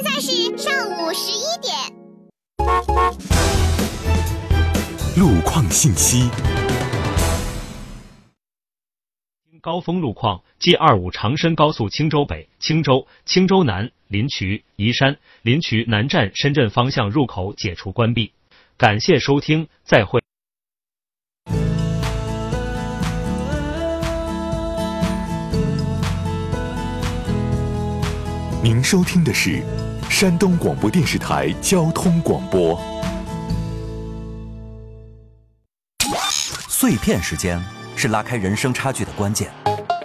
现在是上午十一点。路况信息。高峰路况：G 二五长深高速青州北、青州、青州南、临渠、宜山、临渠南站深圳方向入口解除关闭。感谢收听，再会。您收听的是山东广播电视台交通广播。碎片时间是拉开人生差距的关键。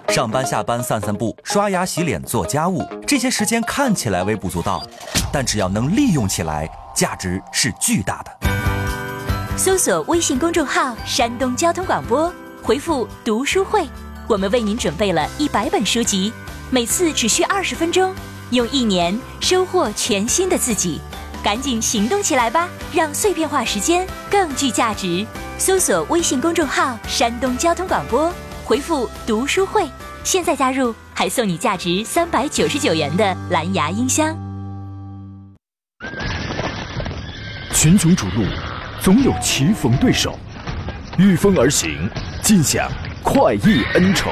上班下班散散步、刷牙洗脸做家务，这些时间看起来微不足道，但只要能利用起来，价值是巨大的。搜索微信公众号“山东交通广播”，回复“读书会”，我们为您准备了一百本书籍，每次只需二十分钟，用一年收获全新的自己。赶紧行动起来吧，让碎片化时间更具价值。搜索微信公众号“山东交通广播”，回复“读书会”，现在加入还送你价值三百九十九元的蓝牙音箱。群雄逐鹿，总有棋逢对手，御风而行，尽享快意恩仇。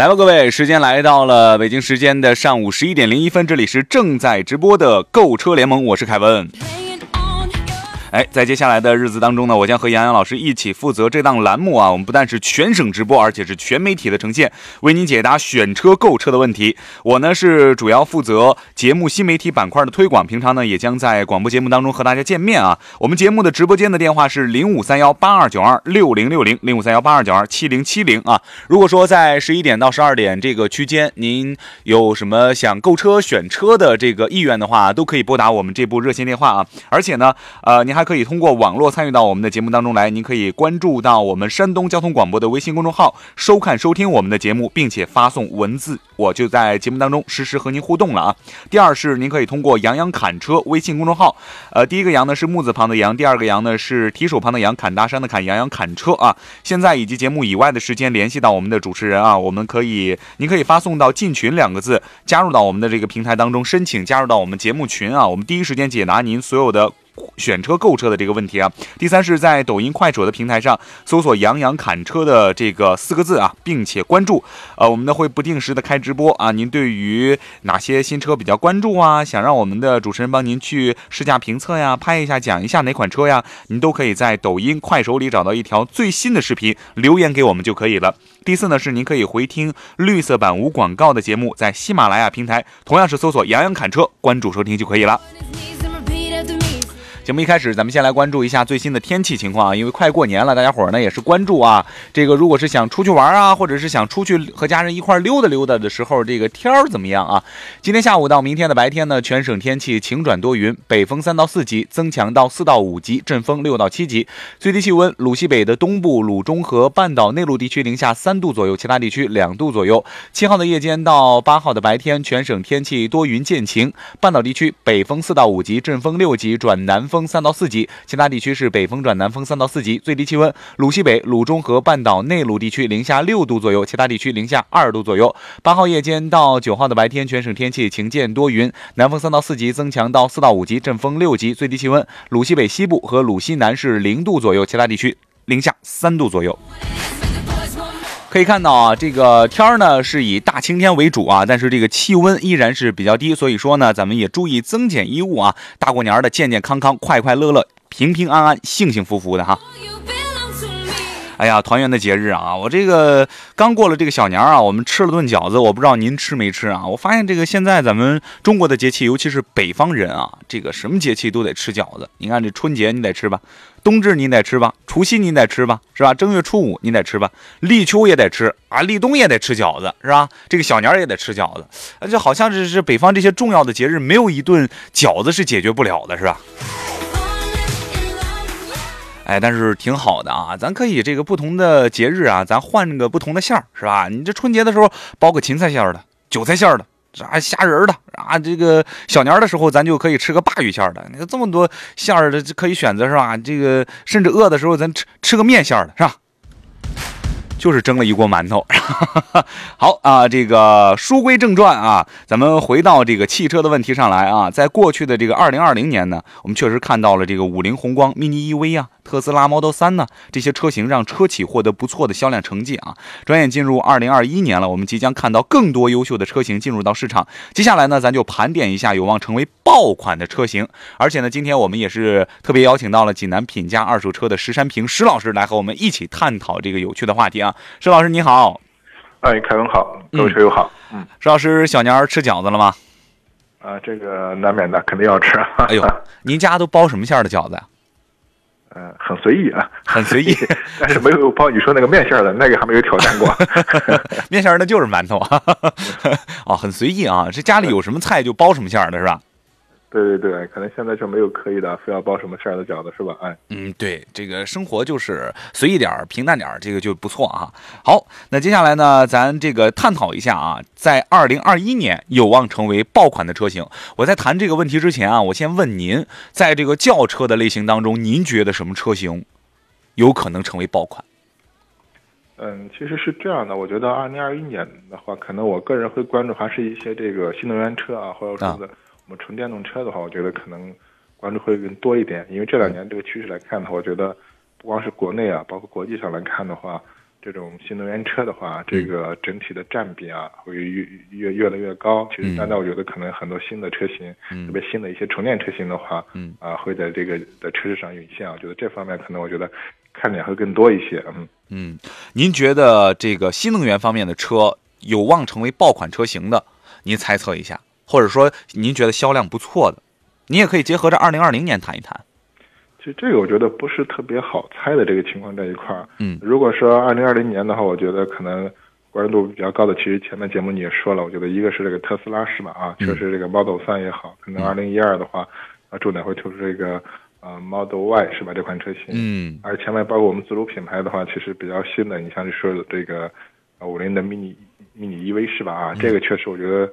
来吧，各位，时间来到了北京时间的上午十一点零一分，这里是正在直播的购车联盟，我是凯文。哎，在接下来的日子当中呢，我将和杨洋老师一起负责这档栏目啊。我们不但是全省直播，而且是全媒体的呈现，为您解答选车购车的问题。我呢是主要负责节目新媒体板块的推广，平常呢也将在广播节目当中和大家见面啊。我们节目的直播间的电话是零五三幺八二九二六零六零零五三幺八二九二七零七零啊。如果说在十一点到十二点这个区间，您有什么想购车选车的这个意愿的话，都可以拨打我们这部热线电话啊。而且呢，呃，您还。还可以通过网络参与到我们的节目当中来，您可以关注到我们山东交通广播的微信公众号，收看收听我们的节目，并且发送文字，我就在节目当中实时和您互动了啊。第二是您可以通过杨洋侃车微信公众号，呃，第一个杨呢是木字旁的杨，第二个杨呢是提手旁的杨，侃大山的侃，杨洋侃车啊。现在以及节目以外的时间联系到我们的主持人啊，我们可以，您可以发送到进群两个字，加入到我们的这个平台当中，申请加入到我们节目群啊，我们第一时间解答您所有的。选车购车的这个问题啊，第三是在抖音、快手的平台上搜索“杨洋砍车”的这个四个字啊，并且关注。呃，我们呢会不定时的开直播啊。您对于哪些新车比较关注啊？想让我们的主持人帮您去试驾评测呀，拍一下讲一下哪款车呀？您都可以在抖音、快手里找到一条最新的视频，留言给我们就可以了。第四呢是您可以回听绿色版无广告的节目，在喜马拉雅平台同样是搜索“杨洋砍车”，关注收听就可以了。节目一开始，咱们先来关注一下最新的天气情况啊，因为快过年了，大家伙儿呢也是关注啊。这个如果是想出去玩啊，或者是想出去和家人一块溜达溜达的时候，这个天儿怎么样啊？今天下午到明天的白天呢，全省天气晴转多云，北风三到四级，增强到四到五级，阵风六到七级。最低气温，鲁西北的东部、鲁中和半岛内陆地区零下三度左右，其他地区两度左右。七号的夜间到八号的白天，全省天气多云见晴，半岛地区北风四到五级，阵风六级转南风。风三到四级，其他地区是北风转南风三到四级，最低气温，鲁西北、鲁中和半岛内陆地区零下六度左右，其他地区零下二度左右。八号夜间到九号的白天，全省天气晴见多云，南风三到四级，增强到四到五级，阵风六级，最低气温，鲁西北西部和鲁西南是零度左右，其他地区零下三度左右。可以看到啊，这个天儿呢是以大晴天为主啊，但是这个气温依然是比较低，所以说呢，咱们也注意增减衣物啊。大过年的，健健康康、快快乐乐、平平安安、幸幸福福的哈。哎呀，团圆的节日啊！我这个刚过了这个小年儿啊，我们吃了顿饺子，我不知道您吃没吃啊？我发现这个现在咱们中国的节气，尤其是北方人啊，这个什么节气都得吃饺子。你看这春节你得吃吧，冬至你得吃吧，除夕你得吃吧，是吧？正月初五你得吃吧，立秋也得吃啊，立冬也得吃饺子，是吧？这个小年也得吃饺子，就好像是是北方这些重要的节日，没有一顿饺子是解决不了的，是吧？哎，但是挺好的啊，咱可以这个不同的节日啊，咱换个不同的馅儿，是吧？你这春节的时候包个芹菜馅儿的、韭菜馅儿的、啥虾仁的啊，这个小年的时候咱就可以吃个鲅鱼馅的。你看这么多馅儿的可以选择，是吧？这个甚至饿的时候咱吃吃个面馅的，是吧？就是蒸了一锅馒头。好啊，这个书归正传啊，咱们回到这个汽车的问题上来啊。在过去的这个二零二零年呢，我们确实看到了这个五菱宏光、mini EV 啊、特斯拉 Model 3呢这些车型让车企获得不错的销量成绩啊。转眼进入二零二一年了，我们即将看到更多优秀的车型进入到市场。接下来呢，咱就盘点一下有望成为爆款的车型。而且呢，今天我们也是特别邀请到了济南品家二手车的石山平石老师来和我们一起探讨这个有趣的话题啊。石老师你好，哎，凯文好，各位车友好，嗯，石老师小年儿吃饺子了吗？啊，这个难免的，肯定要吃。哎呦，您家都包什么馅儿的饺子呀？嗯，很随意啊，很随意，但是没有包你说那个面馅儿的，那个还没有挑战过。面馅儿那就是馒头啊，哦，很随意啊，这家里有什么菜就包什么馅儿的是吧？对对对，可能现在就没有可以的，非要包什么馅儿的饺子是吧？哎，嗯，对，这个生活就是随意点儿、平淡点儿，这个就不错啊。好，那接下来呢，咱这个探讨一下啊，在二零二一年有望成为爆款的车型。我在谈这个问题之前啊，我先问您，在这个轿车的类型当中，您觉得什么车型有可能成为爆款？嗯，其实是这样的，我觉得二零二一年的话，可能我个人会关注还是一些这个新能源车啊，或者说的。我们纯电动车的话，我觉得可能关注会更多一点，因为这两年这个趋势来看的话，我觉得不光是国内啊，包括国际上来看的话，这种新能源车的话，这个整体的占比啊会越越越来越高。其实现在我觉得可能很多新的车型，特别新的一些纯电车型的话，嗯啊会在这个在车市上涌现。我觉得这方面可能我觉得看点会更多一些。嗯嗯，您觉得这个新能源方面的车有望成为爆款车型的？您猜测一下。或者说您觉得销量不错的，你也可以结合着二零二零年谈一谈。其实这个我觉得不是特别好猜的这个情况在一块儿。嗯，如果说二零二零年的话，我觉得可能关注度比较高的，其实前面节目你也说了，我觉得一个是这个特斯拉是吧？啊，确实这个 Model 三也好，可能二零一二的话，啊重点会推出这个呃 Model Y 是吧？这款车型。嗯。而前面包括我们自主品牌的话，其实比较新的，你像你说的这个五菱的 mini mini EV 是吧？啊，这个确实我觉得。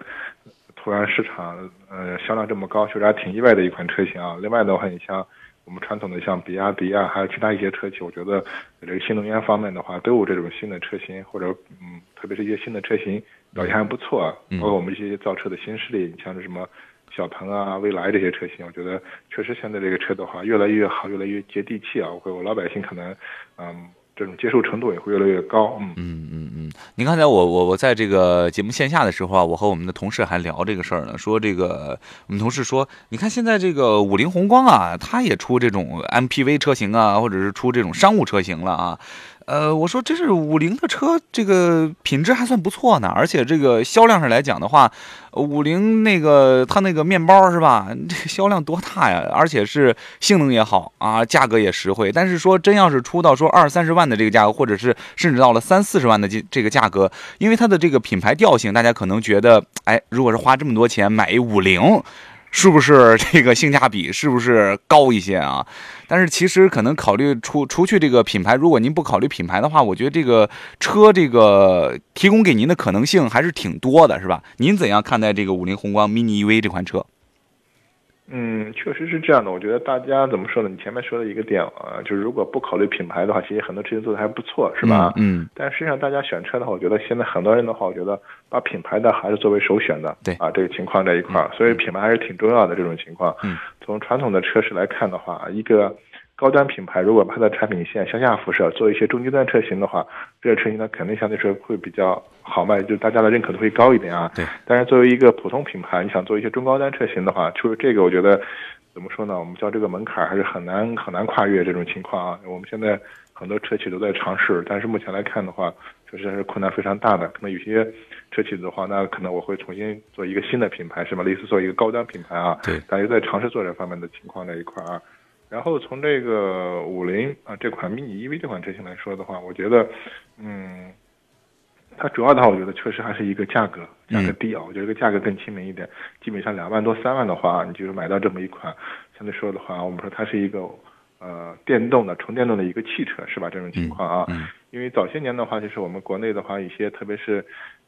突然市场呃销量这么高，确实还挺意外的一款车型啊。另外的话，你像我们传统的像比亚迪啊，还有其他一些车企，我觉得这个新能源方面的话，都有这种新的车型，或者嗯，特别是一些新的车型表现还不错。包括我们一些造车的新势力，你像是什么小鹏啊、蔚来这些车型，我觉得确实现在这个车的话越来越好，越来越接地气啊。我我老百姓可能嗯。这种接受程度也会越来越高。嗯嗯嗯嗯。您刚才我我我在这个节目线下的时候啊，我和我们的同事还聊这个事儿呢，说这个我们同事说，你看现在这个五菱宏光啊，它也出这种 MPV 车型啊，或者是出这种商务车型了啊。呃，我说这是五菱的车，这个品质还算不错呢，而且这个销量上来讲的话，五菱那个它那个面包是吧？这个销量多大呀？而且是性能也好啊，价格也实惠。但是说真要是出到说二三十万的这个价格，或者是甚至到了三四十万的这这个价格，因为它的这个品牌调性，大家可能觉得，哎，如果是花这么多钱买一五菱。是不是这个性价比是不是高一些啊？但是其实可能考虑除除去这个品牌，如果您不考虑品牌的话，我觉得这个车这个提供给您的可能性还是挺多的，是吧？您怎样看待这个五菱宏光 mini EV 这款车？嗯，确实是这样的。我觉得大家怎么说呢？你前面说的一个点啊，就是如果不考虑品牌的话，其实很多车型做的还不错，是吧？嗯。但实际上，大家选车的话，我觉得现在很多人的话，我觉得把品牌的还是作为首选的。对。啊，这个情况这一块儿，所以品牌还是挺重要的。这种情况，嗯，从传统的车市来看的话，一个。高端品牌如果它的产品线向下辐射，做一些中低端车型的话，这个车型呢肯定相对说会比较好卖，就是大家的认可度会高一点啊。对。但是作为一个普通品牌，你想做一些中高端车型的话，就是这个我觉得怎么说呢？我们叫这个门槛还是很难很难跨越这种情况啊。我们现在很多车企都在尝试，但是目前来看的话，确实还是困难非常大的。可能有些车企的话，那可能我会重新做一个新的品牌，是吧？类似做一个高端品牌啊。对。大家在尝试做这方面的情况这一块啊。然后从这个五菱啊这款 mini EV 这款车型来说的话，我觉得，嗯，它主要的话，我觉得确实还是一个价格价格低啊，我觉得这个价格更亲民一点，基本上两万多三万的话，你就是买到这么一款，相对说的话，我们说它是一个呃电动的纯电动的一个汽车是吧？这种情况啊，嗯，因为早些年的话，就是我们国内的话，一些特别是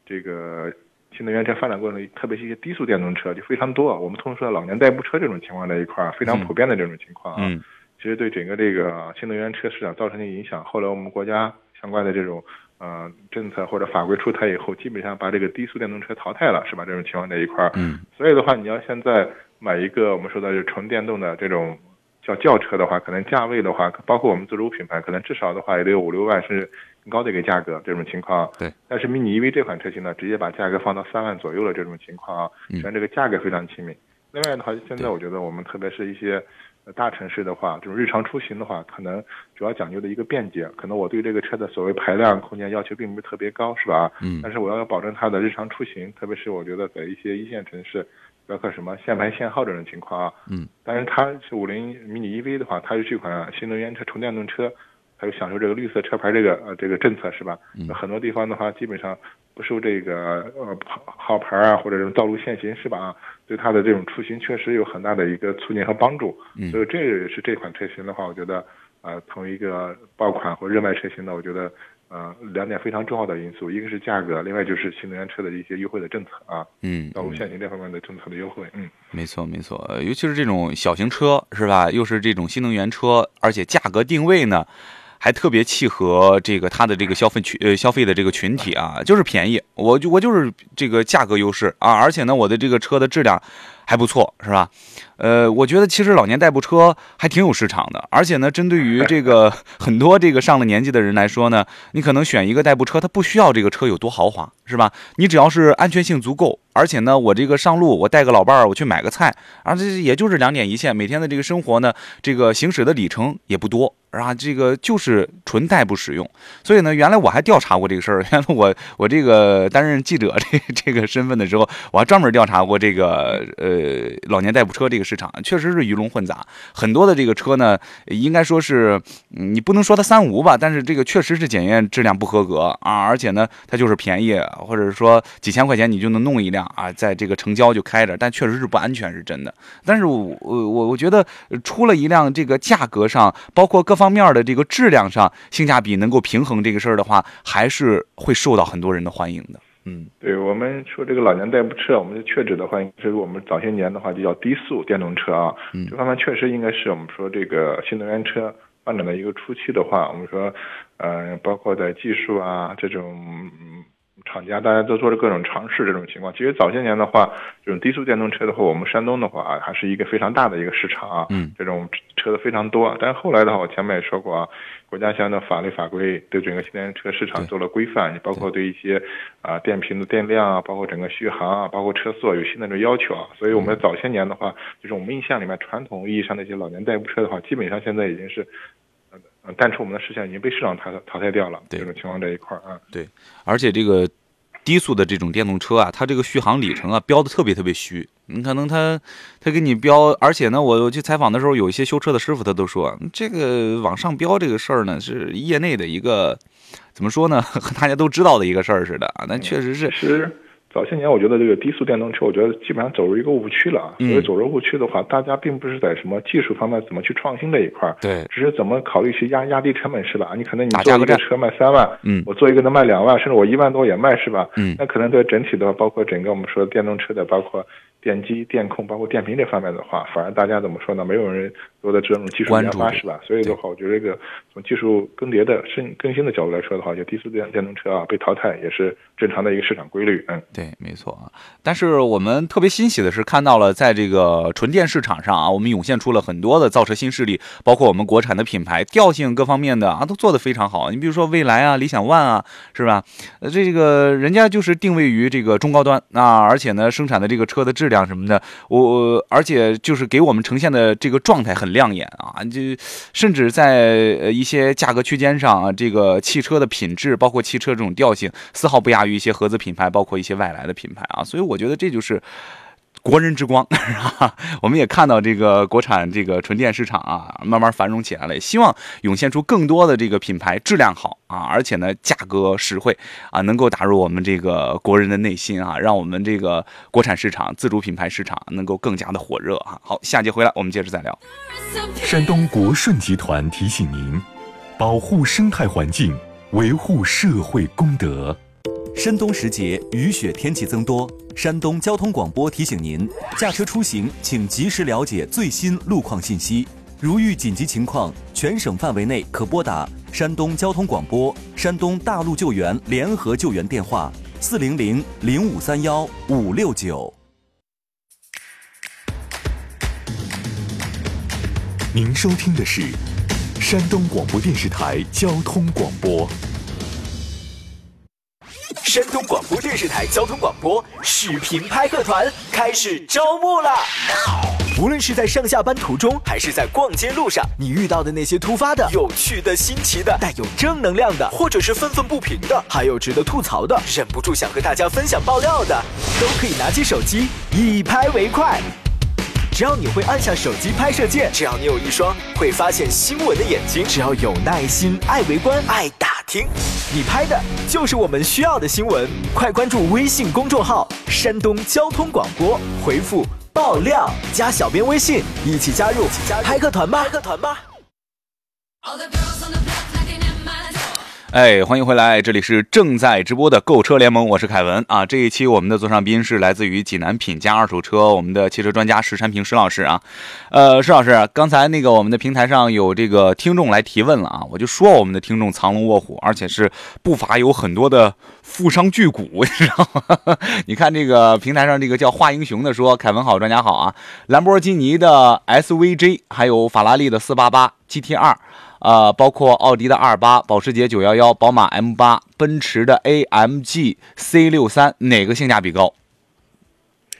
这个新能源车发展过程中，特别是一些低速电动车就非常多。我们通常说老年代步车这种情况在一块儿非常普遍的这种情况啊，嗯，其实对整个这个新能源车市场造成的影响，后来我们国家相关的这种。呃，政策或者法规出台以后，基本上把这个低速电动车淘汰了，是吧？这种情况在一块儿，嗯，所以的话，你要现在买一个我们说的是纯电动的这种叫轿车的话，可能价位的话，包括我们自主品牌，可能至少的话也得有五六万，甚至更高的一个价格，这种情况。对。但是 mini EV 这款车型呢，直接把价格放到三万左右的这种情况啊，实际上这个价格非常亲民。另外的话，现在我觉得我们特别是一些。大城市的话，这种日常出行的话，可能主要讲究的一个便捷。可能我对这个车的所谓排量、空间要求并不是特别高，是吧？嗯。但是我要保证它的日常出行，特别是我觉得在一些一线城市，包括什么限牌限号这种情况啊。嗯。但是它是五菱迷你 EV 的话，它是这款新能源车、纯电动车，它有享受这个绿色车牌这个呃这个政策，是吧？嗯。很多地方的话，基本上不受这个呃号号牌啊或者这种道路限行，是吧？啊对它的这种出行确实有很大的一个促进和帮助，所以这也是这款车型的话，我觉得，呃，从一个爆款或热卖车型呢，我觉得，呃，两点非常重要的因素，一个是价格，另外就是新能源车的一些优惠的政策啊，嗯，道路限行这方面的政策的优惠，嗯，没错没错，尤其是这种小型车是吧，又是这种新能源车，而且价格定位呢。还特别契合这个它的这个消费群呃消费的这个群体啊，就是便宜，我就我就是这个价格优势啊，而且呢，我的这个车的质量还不错，是吧？呃，我觉得其实老年代步车还挺有市场的，而且呢，针对于这个 很多这个上了年纪的人来说呢，你可能选一个代步车，它不需要这个车有多豪华，是吧？你只要是安全性足够，而且呢，我这个上路我带个老伴儿，我去买个菜，而且也就是两点一线，每天的这个生活呢，这个行驶的里程也不多。啊，这个就是纯代步使用，所以呢，原来我还调查过这个事儿。原来我我这个担任记者这这个身份的时候，我还专门调查过这个呃呃老年代步车这个市场，确实是鱼龙混杂，很多的这个车呢，应该说是你不能说它三无吧，但是这个确实是检验质量不合格啊，而且呢，它就是便宜，或者说几千块钱你就能弄一辆啊，在这个城郊就开着，但确实是不安全，是真的。但是我我我觉得出了一辆这个价格上，包括各。方面的这个质量上性价比能够平衡这个事儿的话，还是会受到很多人的欢迎的。嗯，对我们说这个老年代步车，我们确指的话，是我们早些年的话就叫低速电动车啊。嗯，这方面确实应该是我们说这个新能源车发展的一个初期的话，我们说，呃，包括在技术啊这种。厂家大家都做着各种尝试，这种情况，其实早些年的话，这种低速电动车的话，我们山东的话啊还是一个非常大的一个市场啊，嗯，这种车的非常多。但是后来的话，我前面也说过啊，国家相应的法律法规对整个新能源车市场做了规范，你包括对一些啊电瓶的电量啊，包括整个续航啊，包括车速有新的这种要求啊。所以我们早些年的话，就是我们印象里面传统意义上的一些老年代步车的话，基本上现在已经是。淡出我们的视线，已经被市场淘淘汰掉了。这种情况这一块儿啊，对，而且这个低速的这种电动车啊，它这个续航里程啊标的特别特别虚。你可能他他给你标，而且呢，我我去采访的时候，有一些修车的师傅他都说，这个往上标这个事儿呢，是业内的一个怎么说呢，和大家都知道的一个事儿似的啊。那确实是。早些年，我觉得这个低速电动车，我觉得基本上走入一个误区了啊。所以走入误区的话，大家并不是在什么技术方面怎么去创新这一块儿，对，只是怎么考虑去压压低成本，是吧？你可能你做一个车卖三万，嗯，我做一个能卖两万，甚至我一万多也卖，是吧？嗯，那可能对整体的，包括整个我们说电动车的，包括。电机、电控，包括电瓶这方面的话，反而大家怎么说呢？没有人多的这种技术研发，是吧？所以的话，我觉得这个从技术更迭的、更更新的角度来说的话，就第四电电动车啊被淘汰也是正常的一个市场规律。嗯，对，没错啊。但是我们特别欣喜的是，看到了在这个纯电市场上啊，我们涌现出了很多的造车新势力，包括我们国产的品牌，调性各方面的啊都做得非常好。你比如说蔚来啊、理想 ONE 啊，是吧？呃，这个人家就是定位于这个中高端啊，而且呢，生产的这个车的质。量什么的，我而且就是给我们呈现的这个状态很亮眼啊，就甚至在一些价格区间上啊，这个汽车的品质，包括汽车这种调性，丝毫不亚于一些合资品牌，包括一些外来的品牌啊，所以我觉得这就是国人之光，我们也看到这个国产这个纯电市场啊，慢慢繁荣起来了。希望涌现出更多的这个品牌，质量好啊，而且呢价格实惠啊，能够打入我们这个国人的内心啊，让我们这个国产市场、自主品牌市场能够更加的火热啊。好，下节回来我们接着再聊。山东国顺集团提醒您：保护生态环境，维护社会公德。深冬时节，雨雪天气增多。山东交通广播提醒您：驾车出行，请及时了解最新路况信息。如遇紧急情况，全省范围内可拨打山东交通广播、山东大陆救援联合救援电话：四零零零五三幺五六九。您收听的是山东广播电视台交通广播。山东广播电视台交通广播视频拍客团开始招募了。无论是在上下班途中，还是在逛街路上，你遇到的那些突发的、有趣的、新奇的、带有正能量的，或者是愤愤不平的，还有值得吐槽的，忍不住想和大家分享爆料的，都可以拿起手机一拍为快。只要你会按下手机拍摄键，只要你有一双会发现新闻的眼睛，只要有耐心、爱围观、爱打听，你拍的就是我们需要的新闻。快关注微信公众号“山东交通广播”，回复“爆料”加小编微信，一起加入拍客团吧！拍客团吧！哎欢迎回来这里是正在直播的购车联盟我是凯文。啊这一期我们的座上宾是来自于济南品家二手车我们的汽车专家石山平石老师啊。呃石老师刚才那个我们的平台上有这个听众来提问了啊我就说我们的听众藏龙卧虎而且是不乏有很多的富商巨贾你知道吗哈哈你看这个平台上这个叫华英雄的说凯文好专家好啊。兰博基尼的 svg 还有法拉利的四八八 gtr 呃，包括奥迪的二八、保时捷九幺幺、宝马 M 八、奔驰的 AMG C 六三，哪个性价比高？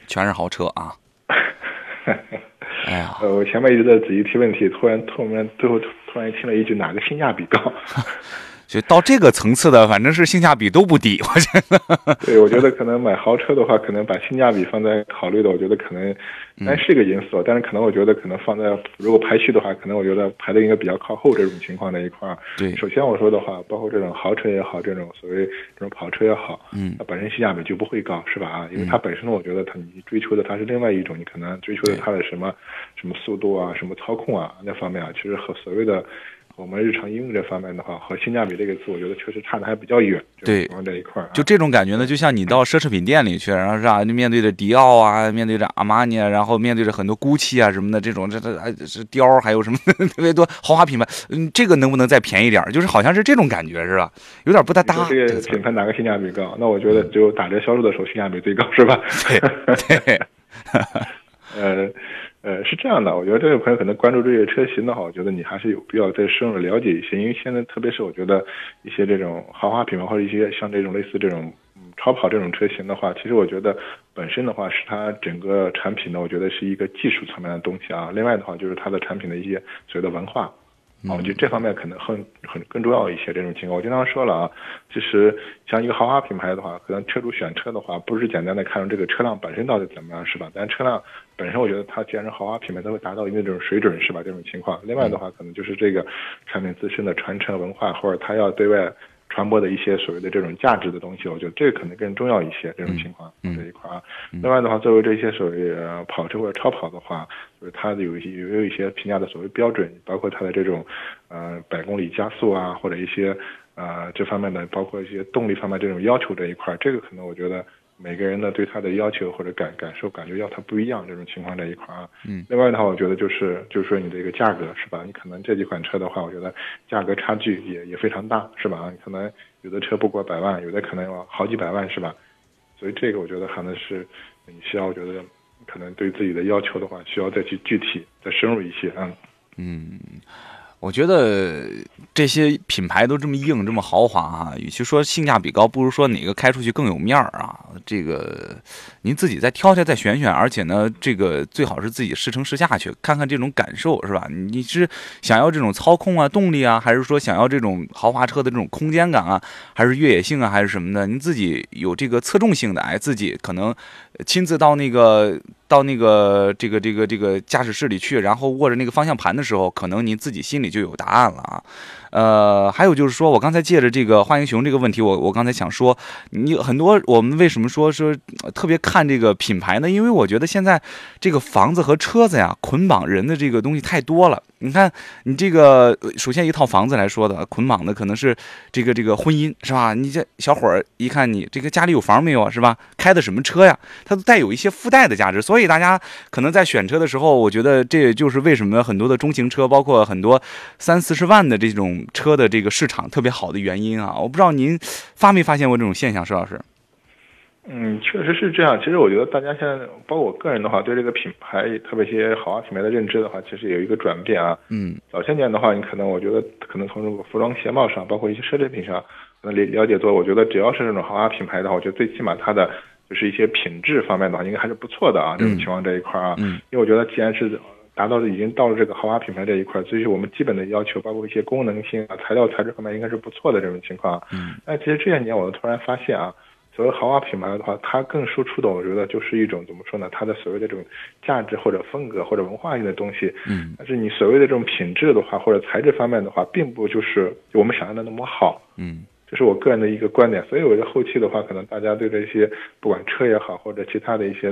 全是豪车啊！哎呀，我前面一直在仔细提问题，突然突然最后突然听了一句哪个性价比高？就到这个层次的，反正是性价比都不低，我觉得。对，我觉得可能买豪车的话，可能把性价比放在考虑的，我觉得可能，然是一个因素，但是可能我觉得可能放在如果排序的话，可能我觉得排的应该比较靠后这种情况的一块儿。对，首先我说的话，包括这种豪车也好，这种所谓这种跑车也好，嗯，它本身性价比就不会高，是吧？啊，因为它本身我觉得它你追求的它是另外一种，你可能追求的它的什么什么速度啊，什么操控啊那方面啊，其实和所谓的。我们日常应用这方面的话，和性价比这个词，我觉得确实差的还比较远。对，往这一块儿，就这种感觉呢，就像你到奢侈品店里去，然后是吧？你面对着迪奥啊，面对着阿玛尼，然后面对着很多 GUCCI 啊什么的这种，这这还是貂，还有什么 特别多豪华品牌，嗯，这个能不能再便宜点？就是好像是这种感觉，是吧？有点不太搭。这个品牌哪个性价比高？那我觉得只有打折销售的时候性价比最高，是吧？对对。呃。呃，是这样的，我觉得这位朋友可能关注这些车型的话，我觉得你还是有必要再深入了解一些，因为现在特别是我觉得一些这种豪华品牌或者一些像这种类似这种嗯超跑这种车型的话，其实我觉得本身的话是它整个产品呢，我觉得是一个技术层面的东西啊。另外的话就是它的产品的一些所谓的文化。啊，我觉得这方面可能很很更重要一些。这种情况，我经常说了啊，其实像一个豪华品牌的话，可能车主选车的话，不是简单的看这个车辆本身到底怎么样，是吧？但车辆本身，我觉得它既然是豪华品牌，它会达到一定这种水准，是吧？这种情况，另外的话，可能就是这个产品自身的传承文化，或者它要对外。传播的一些所谓的这种价值的东西，我觉得这个可能更重要一些。这种情况这一块啊，另外的话，作为这些所谓跑车或者超跑的话，就是它有一些也有一些评价的所谓标准，包括它的这种呃百公里加速啊，或者一些呃这方面的，包括一些动力方面这种要求这一块，这个可能我觉得。每个人呢对他的要求或者感感受感觉要它不一样，这种情况在一块啊，嗯，另外的话，我觉得就是就是说你的一个价格是吧？你可能这几款车的话，我觉得价格差距也也非常大，是吧？你可能有的车不过百万，有的可能要好几百万，是吧？所以这个我觉得可能是你需要，我觉得可能对自己的要求的话，需要再去具体再深入一些啊，嗯。我觉得这些品牌都这么硬，这么豪华啊，与其说性价比高，不如说哪个开出去更有面儿啊。这个您自己再挑挑，再选选，而且呢，这个最好是自己试乘试驾去，看看这种感受，是吧？你是想要这种操控啊、动力啊，还是说想要这种豪华车的这种空间感啊，还是越野性啊，还是什么的？您自己有这个侧重性的，哎，自己可能亲自到那个。到那个这个这个这个驾驶室里去，然后握着那个方向盘的时候，可能您自己心里就有答案了啊。呃，还有就是说，我刚才借着这个花英雄这个问题，我我刚才想说，你很多我们为什么说说特别看这个品牌呢？因为我觉得现在这个房子和车子呀，捆绑人的这个东西太多了。你看，你这个首先一套房子来说的捆绑的可能是这个这个婚姻是吧？你这小伙儿一看你这个家里有房没有是吧？开的什么车呀？它都带有一些附带的价值。所以大家可能在选车的时候，我觉得这也就是为什么很多的中型车，包括很多三四十万的这种。车的这个市场特别好的原因啊，我不知道您发没发现过这种现象，石老师？嗯，确实是这样。其实我觉得大家现在，包括我个人的话，对这个品牌，特别一些豪华品牌的认知的话，其实有一个转变啊。嗯。早些年的话，你可能我觉得可能从这个服装鞋帽上，包括一些奢侈品上，可能了了解多。我觉得只要是这种豪华品牌的话，我觉得最起码它的就是一些品质方面的话，应该还是不错的啊。这种情况这一块啊，嗯。因为我觉得既然是。达到的已经到了这个豪华品牌这一块，所以我们基本的要求，包括一些功能性啊、材料材质方面，应该是不错的这种情况。嗯。但其实这些年，我突然发现啊，所谓豪华品牌的话，它更输出的，我觉得就是一种怎么说呢？它的所谓的这种价值或者风格或者文化性的东西。嗯。但是你所谓的这种品质的话，或者材质方面的话，并不就是我们想象的那么好。嗯。这是我个人的一个观点。所以我觉得后期的话，可能大家对这些不管车也好，或者其他的一些。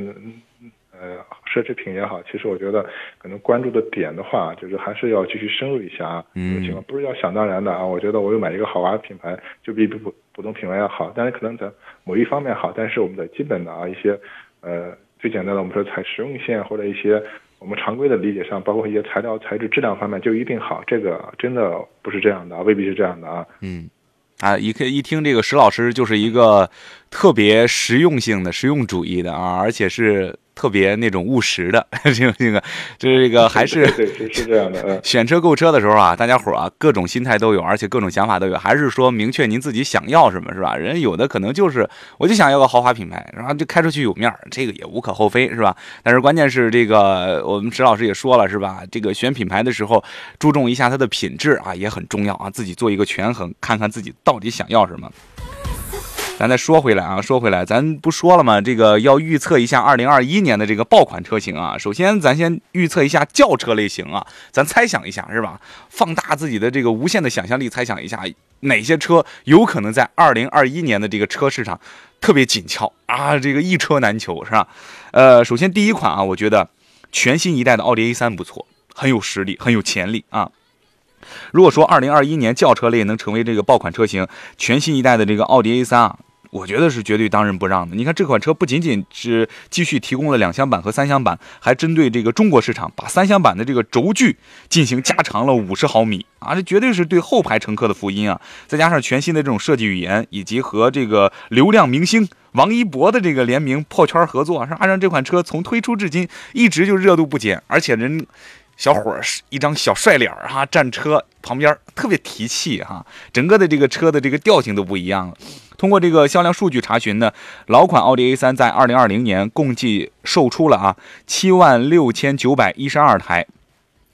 呃，奢侈品也好，其实我觉得可能关注的点的话，就是还是要继续深入一下啊。嗯，情况不是要想当然的啊。我觉得我又买一个豪华品牌，就比普普通品牌要好，但是可能在某一方面好，但是我们的基本的啊一些呃最简单的，我们说采实用性或者一些我们常规的理解上，包括一些材料材质质量方面就一定好，这个真的不是这样的啊，未必是这样的啊。嗯，啊，一一听这个石老师就是一个特别实用性的实用主义的啊，而且是。特别那种务实的这个 这个，就是这个还是对是是这样的。选车购车的时候啊，大家伙啊各种心态都有，而且各种想法都有，还是说明确您自己想要什么是吧？人有的可能就是我就想要个豪华品牌，然后就开出去有面儿，这个也无可厚非是吧？但是关键是这个我们石老师也说了是吧？这个选品牌的时候注重一下它的品质啊也很重要啊，自己做一个权衡，看看自己到底想要什么。咱再说回来啊，说回来，咱不说了吗？这个要预测一下二零二一年的这个爆款车型啊。首先，咱先预测一下轿车类型啊，咱猜想一下是吧？放大自己的这个无限的想象力，猜想一下哪些车有可能在二零二一年的这个车市场特别紧俏啊，这个一车难求是吧？呃，首先第一款啊，我觉得全新一代的奥迪 A 三不错，很有实力，很有潜力啊。如果说二零二一年轿车类能成为这个爆款车型，全新一代的这个奥迪 A 三啊。我觉得是绝对当仁不让的。你看这款车不仅仅是继续提供了两厢版和三厢版，还针对这个中国市场，把三厢版的这个轴距进行加长了五十毫米啊，这绝对是对后排乘客的福音啊！再加上全新的这种设计语言，以及和这个流量明星王一博的这个联名破圈合作，是吧？让这款车从推出至今一直就热度不减，而且人。小伙儿是一张小帅脸儿哈，站车旁边特别提气哈，整个的这个车的这个调性都不一样了。通过这个销量数据查询呢，老款奥迪 A3 在二零二零年共计售出了啊七万六千九百一十二台。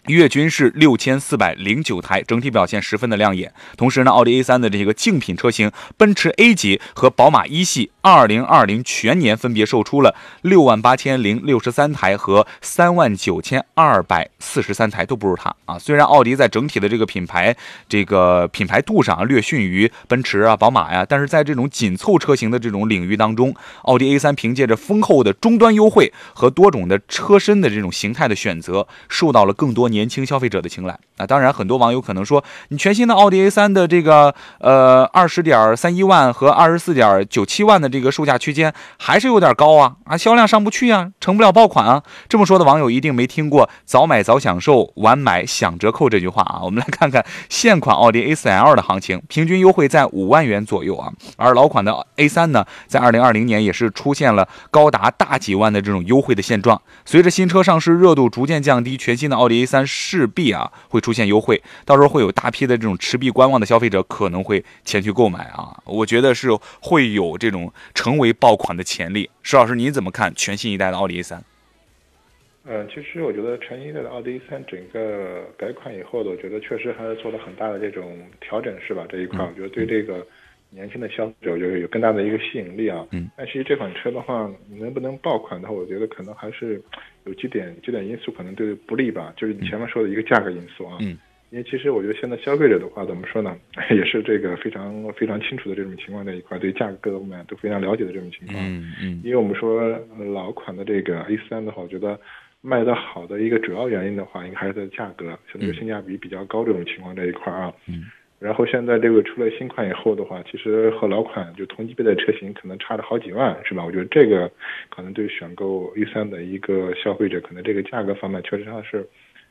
月均是六千四百零九台，整体表现十分的亮眼。同时呢，奥迪 A3 的这个竞品车型奔驰 A 级和宝马一系，二零二零全年分别售出了六万八千零六十三台和三万九千二百四十三台，都不如它啊。虽然奥迪在整体的这个品牌这个品牌度上略逊于奔驰啊、宝马呀，但是在这种紧凑车型的这种领域当中，奥迪 A3 凭借着丰厚的终端优惠和多种的车身的这种形态的选择，受到了更多。年轻消费者的青睐啊，当然很多网友可能说，你全新的奥迪 A3 的这个呃二十点三一万和二十四点九七万的这个售价区间还是有点高啊啊，销量上不去啊，成不了爆款啊。这么说的网友一定没听过“早买早享受，晚买享折扣”这句话啊。我们来看看现款奥迪 A4L 的行情，平均优惠在五万元左右啊。而老款的 A3 呢，在二零二零年也是出现了高达大几万的这种优惠的现状。随着新车上市热度逐渐降低，全新的奥迪 A3。势必啊会出现优惠，到时候会有大批的这种持币观望的消费者可能会前去购买啊，我觉得是会有这种成为爆款的潜力。石老师，您怎么看全新一代的奥迪 A 三？嗯，其实我觉得全新一代的奥迪 A 三整个改款以后的，我觉得确实还是做了很大的这种调整，是吧？这一块，我觉得对这个年轻的消费者，我觉得有更大的一个吸引力啊。嗯。但其实这款车的话，能不能爆款的话，我觉得可能还是有几点几点因素可能对不利吧。就是你前面说的一个价格因素啊。嗯。因为其实我觉得现在消费者的话，怎么说呢，也是这个非常非常清楚的这种情况这一块，对价格各方面都非常了解的这种情况。嗯嗯。因为我们说老款的这个 A 三的话，我觉得卖的好的一个主要原因的话，应该还是在价格，相对性价比比较高这种情况这一块啊。嗯。然后现在这个出了新款以后的话，其实和老款就同级别的车型可能差了好几万，是吧？我觉得这个可能对选购 A 三的一个消费者，可能这个价格方面确实上是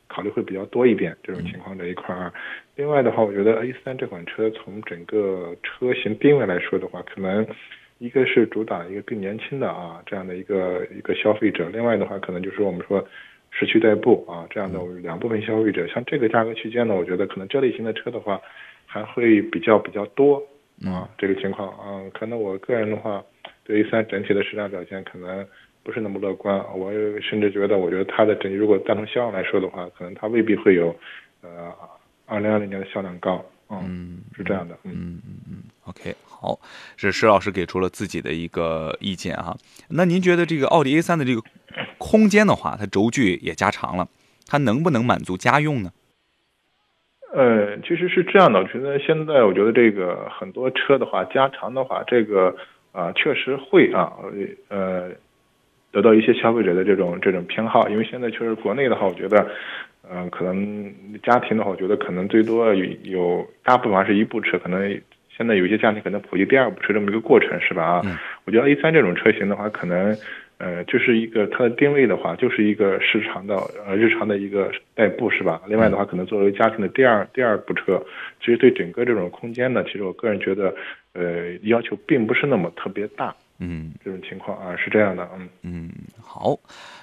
考虑会比较多一点。这种情况这一块儿，另外的话，我觉得 A 三这款车从整个车型定位来说的话，可能一个是主打一个更年轻的啊这样的一个一个消费者，另外的话，可能就是我们说市区代步啊这样的两部分消费者。像这个价格区间呢，我觉得可能这类型的车的话。还会比较比较多啊，这个情况啊，可能我个人的话，对 A 三整体的市场表现可能不是那么乐观。我甚至觉得，我觉得它的整体如果单从销量来说的话，可能它未必会有呃二零二零年的销量高。嗯，是这样的。嗯嗯嗯。OK，好，是石老师给出了自己的一个意见哈。那您觉得这个奥迪 A 三的这个空间的话，它轴距也加长了，它能不能满足家用呢？呃，其实是这样的，我觉得现在我觉得这个很多车的话，加长的话，这个啊确实会啊呃得到一些消费者的这种这种偏好，因为现在确实国内的话，我觉得嗯可能家庭的话，我觉得可能最多有有大部分还是一部车，可能现在有些家庭可能普及第二部车这么一个过程是吧啊？我觉得 A 三这种车型的话，可能。呃，就是一个它的定位的话，就是一个市场的呃日常的一个代步是吧？另外的话，可能作为家庭的第二第二部车，其实对整个这种空间呢，其实我个人觉得，呃，要求并不是那么特别大。嗯，这种情况啊是这样的。嗯嗯，好，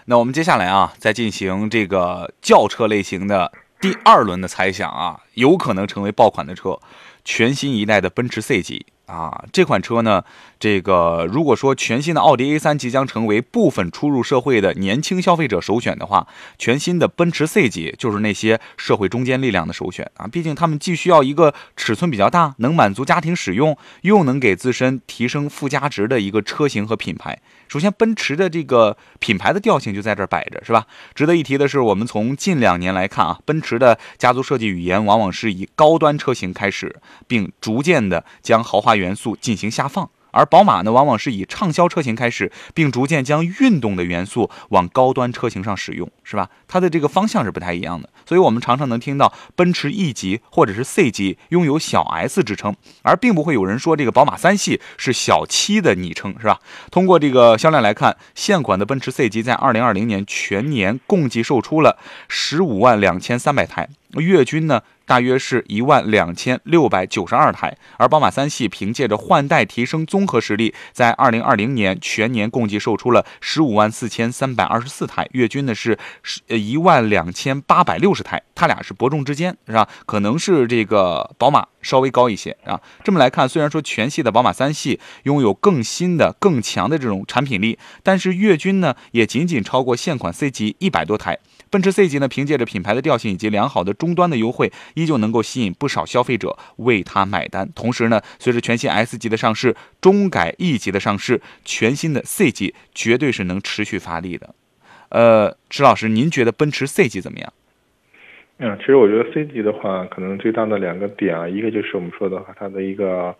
那我们接下来啊，再进行这个轿车类型的第二轮的猜想啊，有可能成为爆款的车，全新一代的奔驰 C 级。啊，这款车呢，这个如果说全新的奥迪 A3 即将成为部分初入社会的年轻消费者首选的话，全新的奔驰 C 级就是那些社会中坚力量的首选啊。毕竟他们既需要一个尺寸比较大，能满足家庭使用，又能给自身提升附加值的一个车型和品牌。首先，奔驰的这个品牌的调性就在这儿摆着，是吧？值得一提的是，我们从近两年来看啊，奔驰的家族设计语言往往是以高端车型开始，并逐渐的将豪华元素进行下放。而宝马呢，往往是以畅销车型开始，并逐渐将运动的元素往高端车型上使用，是吧？它的这个方向是不太一样的。所以，我们常常能听到奔驰 E 级或者是 C 级拥有小 S 之称，而并不会有人说这个宝马三系是小七的昵称，是吧？通过这个销量来看，现款的奔驰 C 级在二零二零年全年共计售出了十五万两千三百台，月均呢？大约是一万两千六百九十二台，而宝马三系凭借着换代提升综合实力，在二零二零年全年共计售出了十五万四千三百二十四台，月均呢是十一万两千八百六十台，它俩是伯仲之间，是吧？可能是这个宝马稍微高一些啊。这么来看，虽然说全系的宝马三系拥有更新的、更强的这种产品力，但是月均呢也仅仅超过现款 C 级一百多台。奔驰 C 级呢，凭借着品牌的调性以及良好的终端的优惠，依旧能够吸引不少消费者为它买单。同时呢，随着全新 S 级的上市，中改 E 级的上市，全新的 C 级绝对是能持续发力的。呃，池老师，您觉得奔驰 C 级怎么样？嗯，其实我觉得 C 级的话，可能最大的两个点啊，一个就是我们说的话，它的一个。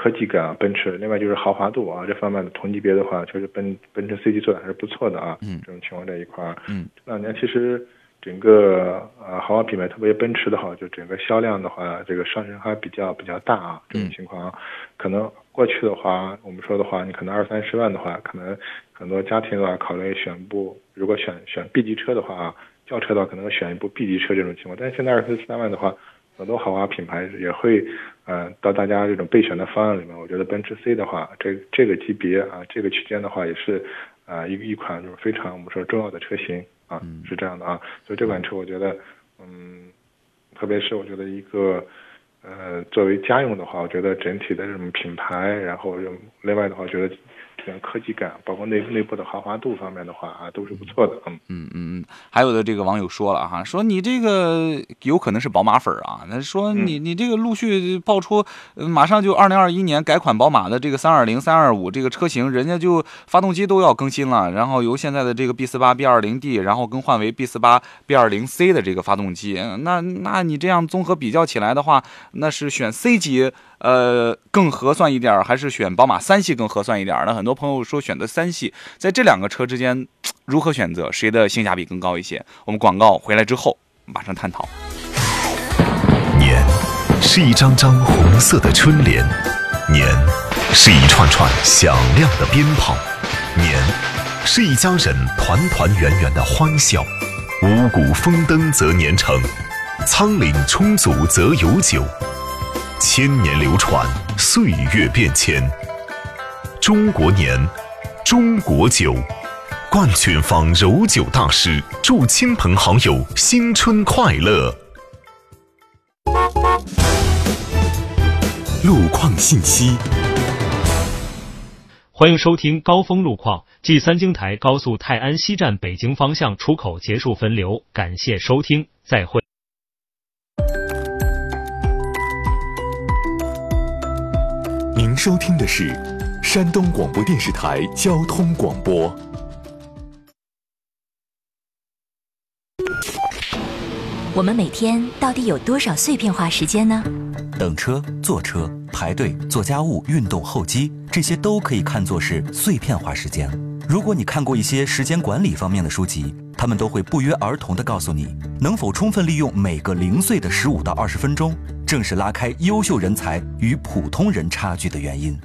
科技感啊，奔驰，另外就是豪华度啊，这方面的同级别的话，确实奔奔驰 C 级做的还是不错的啊。嗯，这种情况这一块儿，嗯，这两年其实整个呃豪华品牌，特别奔驰的话，就整个销量的话，这个上升还比较比较大啊。这种情况，可能过去的话，我们说的话，你可能二三十万的话，可能很多家庭的话考虑选部，如果选选 B 级车的话，轿车的话可能选一部 B 级车这种情况，但是现在二三十三万的话。很多豪华品牌也会，呃，到大家这种备选的方案里面，我觉得奔驰 C 的话，这这个级别啊，这个区间的话，也是，啊，一一款就是非常我们说重要的车型啊，是这样的啊，所以这款车我觉得，嗯，特别是我觉得一个，呃，作为家用的话，我觉得整体的这种品牌，然后另外的话，觉得这种科技感，包括内内部的豪华度方面的话啊，都是不错的。嗯嗯嗯嗯。还有的这个网友说了哈，说你这个有可能是宝马粉啊，那说你你这个陆续爆出，马上就二零二一年改款宝马的这个三二零、三二五这个车型，人家就发动机都要更新了，然后由现在的这个 B 四八 B 二零 D，然后更换为 B 四八 B 二零 C 的这个发动机，那那你这样综合比较起来的话，那是选 C 级呃更合算一点，还是选宝马三系更合算一点？那很多朋友说选择三系，在这两个车之间如何选择，谁的性价比更高一些？我们广告回来之后马上探讨。年是一张张红色的春联，年是一串串响亮的鞭炮，年是一家人团团圆圆的欢笑。五谷丰登则年成，仓廪充足则有酒。千年流传，岁月变迁。中国年，中国酒。冠群芳柔酒大师祝亲朋好友新春快乐。路况信息。欢迎收听高峰路况。继三京台高速泰安西站北京方向出口结束分流，感谢收听，再会。您收听的是山东广播电视台交通广播。我们每天到底有多少碎片化时间呢？等车、坐车、排队、做家务、运动、候机，这些都可以看作是碎片化时间。如果你看过一些时间管理方面的书籍，他们都会不约而同地告诉你，能否充分利用每个零碎的十五到二十分钟，正是拉开优秀人才与普通人差距的原因。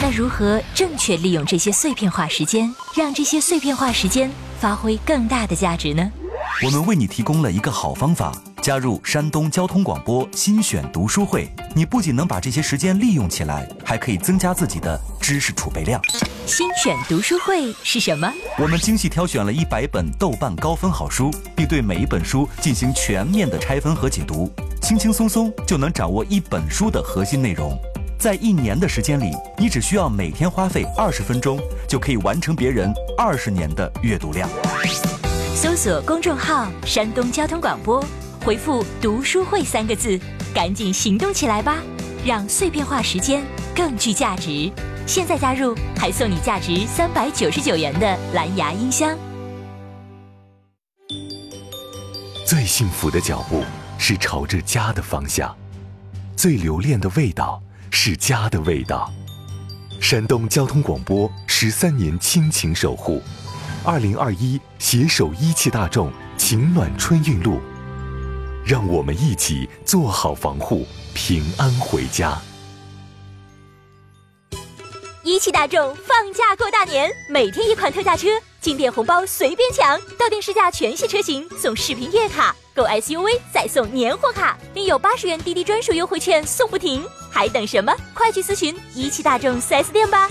那如何正确利用这些碎片化时间，让这些碎片化时间发挥更大的价值呢？我们为你提供了一个好方法：加入山东交通广播新选读书会。你不仅能把这些时间利用起来，还可以增加自己的知识储备量。新选读书会是什么？我们精细挑选了一百本豆瓣高分好书，并对每一本书进行全面的拆分和解读，轻轻松松就能掌握一本书的核心内容。在一年的时间里，你只需要每天花费二十分钟，就可以完成别人二十年的阅读量。搜索公众号“山东交通广播”，回复“读书会”三个字，赶紧行动起来吧，让碎片化时间更具价值。现在加入，还送你价值三百九十九元的蓝牙音箱。最幸福的脚步是朝着家的方向，最留恋的味道是家的味道。山东交通广播十三年亲情守护。二零二一，携手一汽大众，情暖春运路，让我们一起做好防护，平安回家。一汽大众放假过大年，每天一款特价车，进店红包随便抢，到店试驾全系车型送视频月卡，购 SUV 再送年货卡，另有八十元滴滴专属优惠券送不停，还等什么？快去咨询一汽大众 4S 店吧。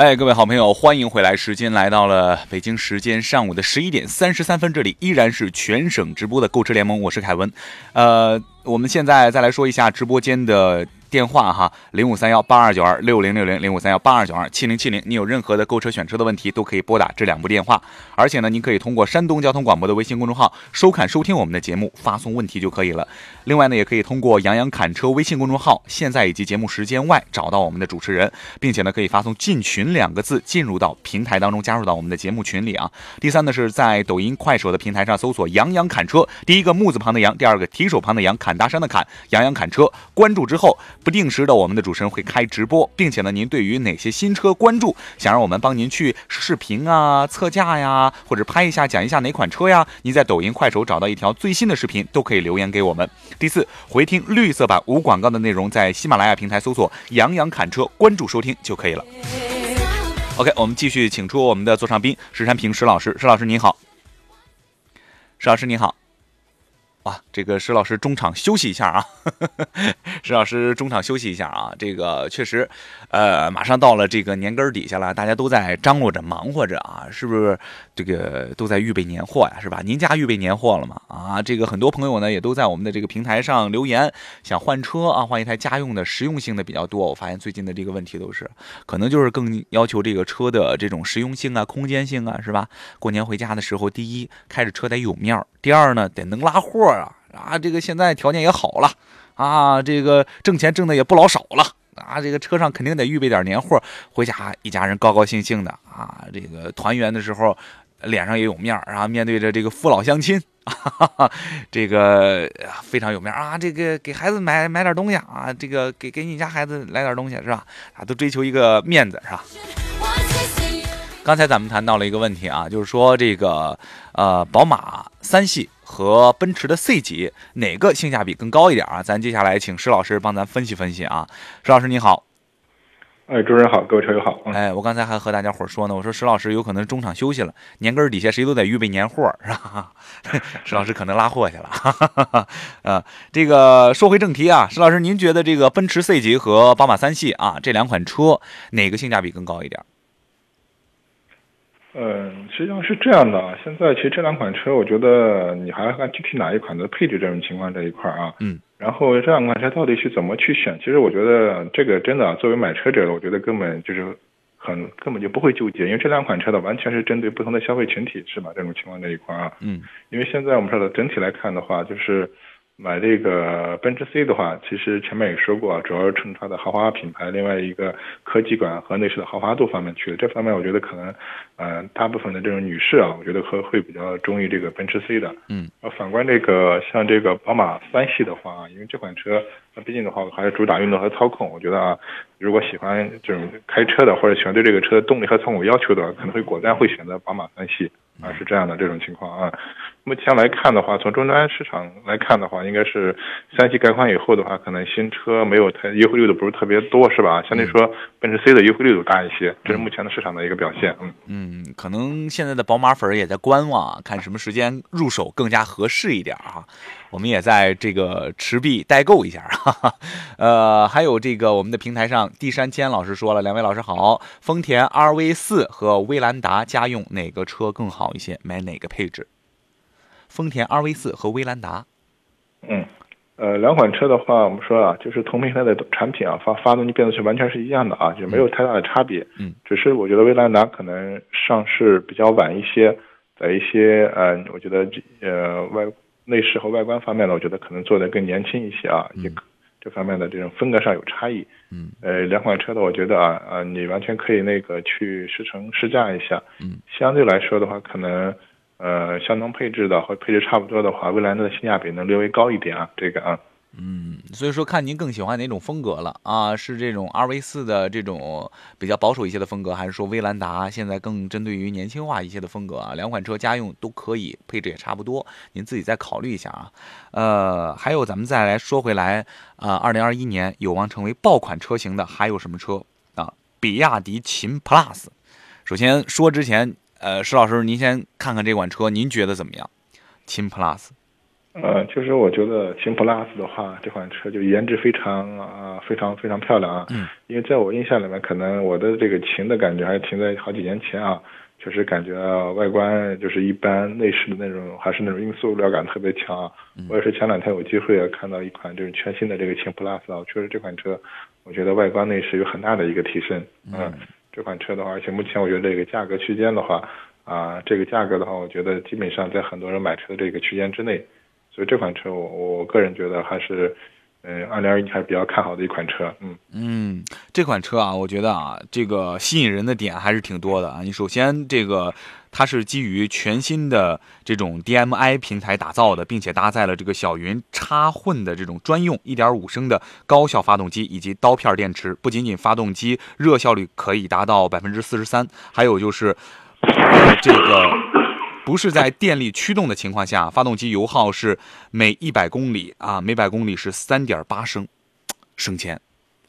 哎，各位好朋友，欢迎回来！时间来到了北京时间上午的十一点三十三分，这里依然是全省直播的购车联盟，我是凯文。呃，我们现在再来说一下直播间的。电话哈，零五三幺八二九二六零六零零五三幺八二九二七零七零，你有任何的购车选车的问题，都可以拨打这两部电话。而且呢，您可以通过山东交通广播的微信公众号收看收听我们的节目，发送问题就可以了。另外呢，也可以通过杨洋侃车微信公众号，现在以及节目时间外找到我们的主持人，并且呢，可以发送进群两个字进入到平台当中，加入到我们的节目群里啊。第三呢，是在抖音、快手的平台上搜索杨洋侃车，第一个木字旁的杨，第二个提手旁的杨，侃大山的侃，杨洋侃车，关注之后。不定时的我们的主持人会开直播，并且呢，您对于哪些新车关注，想让我们帮您去视频啊、测价呀，或者拍一下讲一下哪款车呀，您在抖音、快手找到一条最新的视频，都可以留言给我们。第四，回听绿色版无广告的内容，在喜马拉雅平台搜索“杨洋侃车”，关注收听就可以了。OK，我们继续请出我们的座上宾石山平石老师。石老师您好，石老师您好。哇，这个石老师中场休息一下啊，石老师中场休息一下啊，这个确实，呃，马上到了这个年根底下了，大家都在张罗着忙活着啊，是不是？这个都在预备年货呀，是吧？您家预备年货了吗？啊，这个很多朋友呢也都在我们的这个平台上留言，想换车啊，换一台家用的，实用性的比较多。我发现最近的这个问题都是，可能就是更要求这个车的这种实用性啊、空间性啊，是吧？过年回家的时候，第一开着车得有面儿，第二呢得能拉货啊啊！这个现在条件也好了啊，这个挣钱挣的也不老少了啊，这个车上肯定得预备点年货，回家一家人高高兴兴的啊，这个团圆的时候。脸上也有面儿，然后面对着这个父老乡亲，这个非常有面啊！这个给孩子买买点东西啊，这个给给你家孩子来点东西是吧？啊，都追求一个面子是吧？刚才咱们谈到了一个问题啊，就是说这个呃，宝马三系和奔驰的 C 级哪个性价比更高一点啊？咱接下来请石老师帮咱分析分析啊。石老师你好。哎，主持人好，各位车友好。哎，我刚才还和大家伙说呢，我说石老师有可能中场休息了，年根底下谁都得预备年货，是吧？石老师可能拉货去了。啊，这个说回正题啊，石老师，您觉得这个奔驰 C 级和宝马三系啊这两款车哪个性价比更高一点？嗯，实际上是这样的，现在其实这两款车，我觉得你还要看具体哪一款的配置这种情况这一块啊。嗯。然后这两款车到底去怎么去选？其实我觉得这个真的，作为买车者，我觉得根本就是很根本就不会纠结，因为这两款车的完全是针对不同的消费群体，是吧？这种情况这一块啊，嗯，因为现在我们说的整体来看的话，就是。买这个奔驰 C 的话，其实前面也说过，主要是冲它的豪华品牌，另外一个科技感和内饰的豪华度方面去的。这方面我觉得可能，呃，大部分的这种女士啊，我觉得会会比较中意这个奔驰 C 的。嗯。呃，反观这个像这个宝马三系的话，因为这款车，那毕竟的话还是主打运动和操控，我觉得啊，如果喜欢这种开车的，或者喜欢对这个车的动力和操控要求的，可能会果断会选择宝马三系。啊，是这样的这种情况啊。目前来看的话，从终端市场来看的话，应该是三系改款以后的话，可能新车没有太优惠力度不是特别多，是吧？相对说，奔驰 C 的优惠力度大一些，这是目前的市场的一个表现。嗯嗯，可能现在的宝马粉也在观望，看什么时间入手更加合适一点啊。我们也在这个持币代购一下哈。呃，还有这个我们的平台上，地山千老师说了，两位老师好，丰田 RV 四和威兰达家用哪个车更好一些？买哪个配置？丰田 RV 四和威兰达。嗯，呃，两款车的话，我们说啊，就是同平台的产品啊，发发动机、变速器完全是一样的啊，就没有太大的差别。嗯，只是我觉得威兰达可能上市比较晚一些，在一些呃，我觉得呃外。内饰和外观方面呢，我觉得可能做的更年轻一些啊，也这方面的这种风格上有差异。嗯，呃，两款车的我觉得啊啊，你完全可以那个去试乘试驾一下。嗯，相对来说的话，可能呃相同配置的和配置差不多的话，蔚来的性价比能略微高一点啊，这个啊。嗯，所以说看您更喜欢哪种风格了啊？是这种 RV 四的这种比较保守一些的风格，还是说威兰达现在更针对于年轻化一些的风格啊？两款车家用都可以，配置也差不多，您自己再考虑一下啊。呃，还有咱们再来说回来啊，二零二一年有望成为爆款车型的还有什么车啊？比亚迪秦 PLUS。首先说之前，呃，石老师您先看看这款车，您觉得怎么样？秦 PLUS。呃，其实我觉得秦 PLUS 的话，这款车就颜值非常啊，非常非常漂亮啊。嗯。因为在我印象里面，可能我的这个秦的感觉还是停在好几年前啊，确实感觉外观就是一般，内饰的那种还是那种硬塑料感特别强。我也是前两天有机会看到一款就是全新的这个秦 PLUS 啊，确实这款车，我觉得外观内饰有很大的一个提升。嗯。这款车的话，而且目前我觉得这个价格区间的话，啊，这个价格的话，我觉得基本上在很多人买车的这个区间之内。所以这款车，我我个人觉得还是，嗯，二零二一还是比较看好的一款车。嗯嗯，这款车啊，我觉得啊，这个吸引人的点还是挺多的啊。你首先这个它是基于全新的这种 DMI 平台打造的，并且搭载了这个小云插混的这种专用1.5升的高效发动机以及刀片电池。不仅仅发动机热效率可以达到百分之四十三，还有就是这个不是在电力驱动的情况下，发动机油耗是每一百公里啊，每百公里是三点八升，省钱，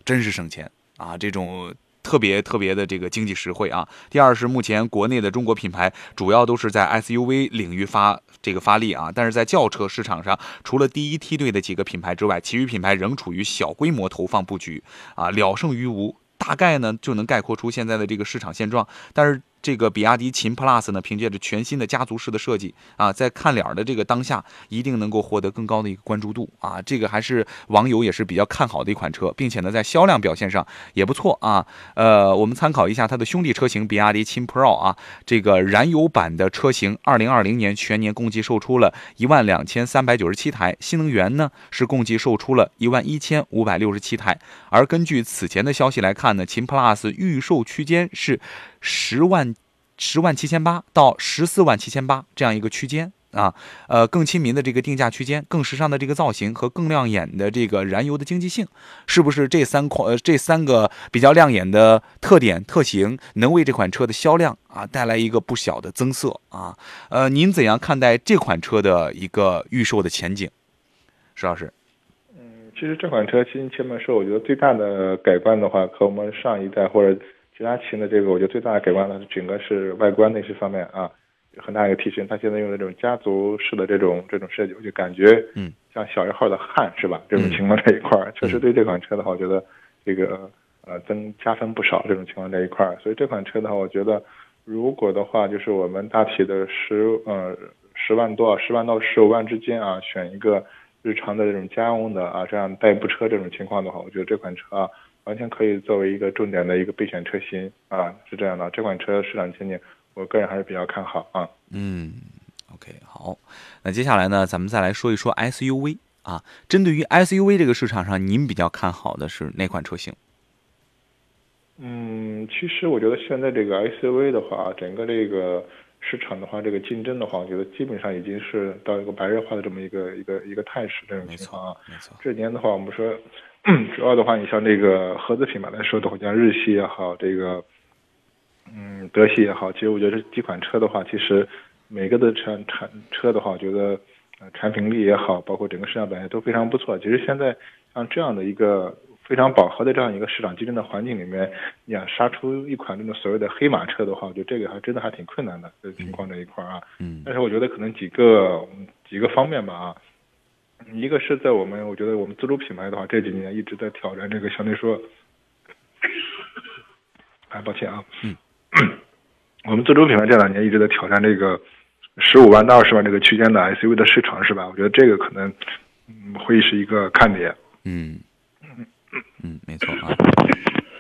真是省钱啊！这种。特别特别的这个经济实惠啊。第二是目前国内的中国品牌主要都是在 SUV 领域发这个发力啊，但是在轿车市场上，除了第一梯队的几个品牌之外，其余品牌仍处于小规模投放布局啊，了胜于无，大概呢就能概括出现在的这个市场现状。但是。这个比亚迪秦 PLUS 呢，凭借着全新的家族式的设计啊，在看脸的这个当下，一定能够获得更高的一个关注度啊。这个还是网友也是比较看好的一款车，并且呢，在销量表现上也不错啊。呃，我们参考一下它的兄弟车型比亚迪秦 PRO 啊，这个燃油版的车型，二零二零年全年共计售出了一万两千三百九十七台，新能源呢是共计售出了一万一千五百六十七台。而根据此前的消息来看呢，秦 PLUS 预售区间是。十万，十万七千八到十四万七千八这样一个区间啊，呃，更亲民的这个定价区间，更时尚的这个造型和更亮眼的这个燃油的经济性，是不是这三款呃这三个比较亮眼的特点特型，能为这款车的销量啊带来一个不小的增色啊？呃，您怎样看待这款车的一个预售的前景，石老师？嗯，其实这款车新前面说，我觉得最大的改观的话，和我们上一代或者。其他型的这个，我觉得最大的改观呢，整个是外观内饰方面啊，有很大一个提升。它现在用的这种家族式的这种这种设计，我就感觉，嗯，像小一号的汉是吧？这种情况这一块儿，确实对这款车的话，我觉得这个呃增加分不少。这种情况这一块儿，所以这款车的话，我觉得如果的话，就是我们大体的十呃十万多，十万到十五万之间啊，选一个日常的这种家用的啊，这样代步车这种情况的话，我觉得这款车啊。完全可以作为一个重点的一个备选车型啊，是这样的。这款车市场前景，我个人还是比较看好啊。嗯，OK，好。那接下来呢，咱们再来说一说 SUV 啊。针对于 SUV 这个市场上，您比较看好的是哪款车型？嗯，其实我觉得现在这个 SUV 的话，整个这个市场的话，这个竞争的话，我觉得基本上已经是到一个白热化的这么一个一个一个态势这种情况啊。没错。这年的话，我们说。主要的话，你像这个合资品牌来说的话，像日系也好，这个嗯德系也好，其实我觉得这几款车的话，其实每个的产产车的话，我觉得呃产品力也好，包括整个市场表现都非常不错。其实现在像这样的一个非常饱和的这样一个市场竞争的环境里面，你想杀出一款这种所谓的黑马车的话，我觉得这个还真的还挺困难的。这情况这一块啊，嗯，但是我觉得可能几个几个方面吧啊。一个是在我们，我觉得我们自主品牌的话，这几年一直在挑战这个相对说，哎，抱歉啊，嗯，我们自主品牌这两年一直在挑战这个十五万到二十万这个区间的 SUV 的市场，是吧？我觉得这个可能嗯会是一个看点。嗯嗯嗯，没错啊。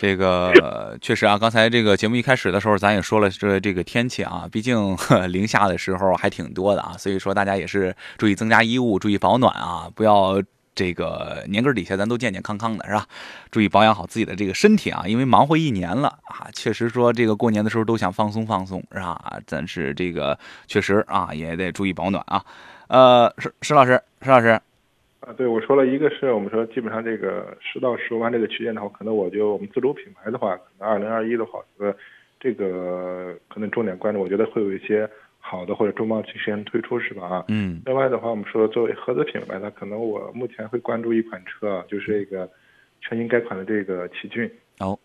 这个确实啊，刚才这个节目一开始的时候，咱也说了这这个天气啊，毕竟 零下的时候还挺多的啊，所以说大家也是注意增加衣物，注意保暖啊，不要这个年根底下咱都健健康康的，是吧？注意保养好自己的这个身体啊，因为忙活一年了啊，确实说这个过年的时候都想放松放松，是吧？但是这个确实啊，也得注意保暖啊。呃，石石老师，石老师。啊，对，我说了一个是我们说基本上这个十到十五万这个区间的话，可能我就我们自主品牌的话，可能二零二一的话，呃，这个可能重点关注，我觉得会有一些好的或者中贸期间推出是吧？啊，嗯。另外的话，我们说作为合资品牌，呢可能我目前会关注一款车，就是这个全新改款的这个奇骏。哦。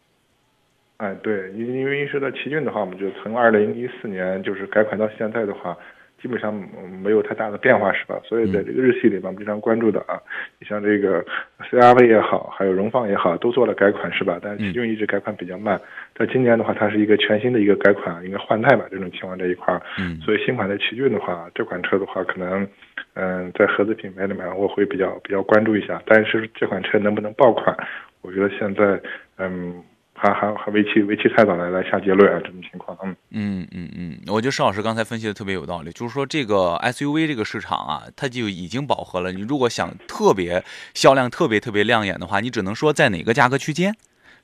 哎，对，因因为说到奇骏的话，我们就从二零一四年就是改款到现在的话。基本上没有太大的变化，是吧？所以在这个日系里边，我们经常关注的啊，你像这个 CRV 也好，还有荣放也好，都做了改款，是吧？但是奇骏一直改款比较慢。在今年的话，它是一个全新的一个改款，应该换代吧？这种情况这一块儿，嗯，所以新款的奇骏的话，这款车的话，可能嗯，在合资品牌里面我会比较比较关注一下。但是这款车能不能爆款，我觉得现在嗯。还还还为期为期太早来来下结论啊，这种情况，嗯嗯嗯嗯，我觉得石老师刚才分析的特别有道理，就是说这个 SUV 这个市场啊，它就已经饱和了。你如果想特别销量特别特别亮眼的话，你只能说在哪个价格区间。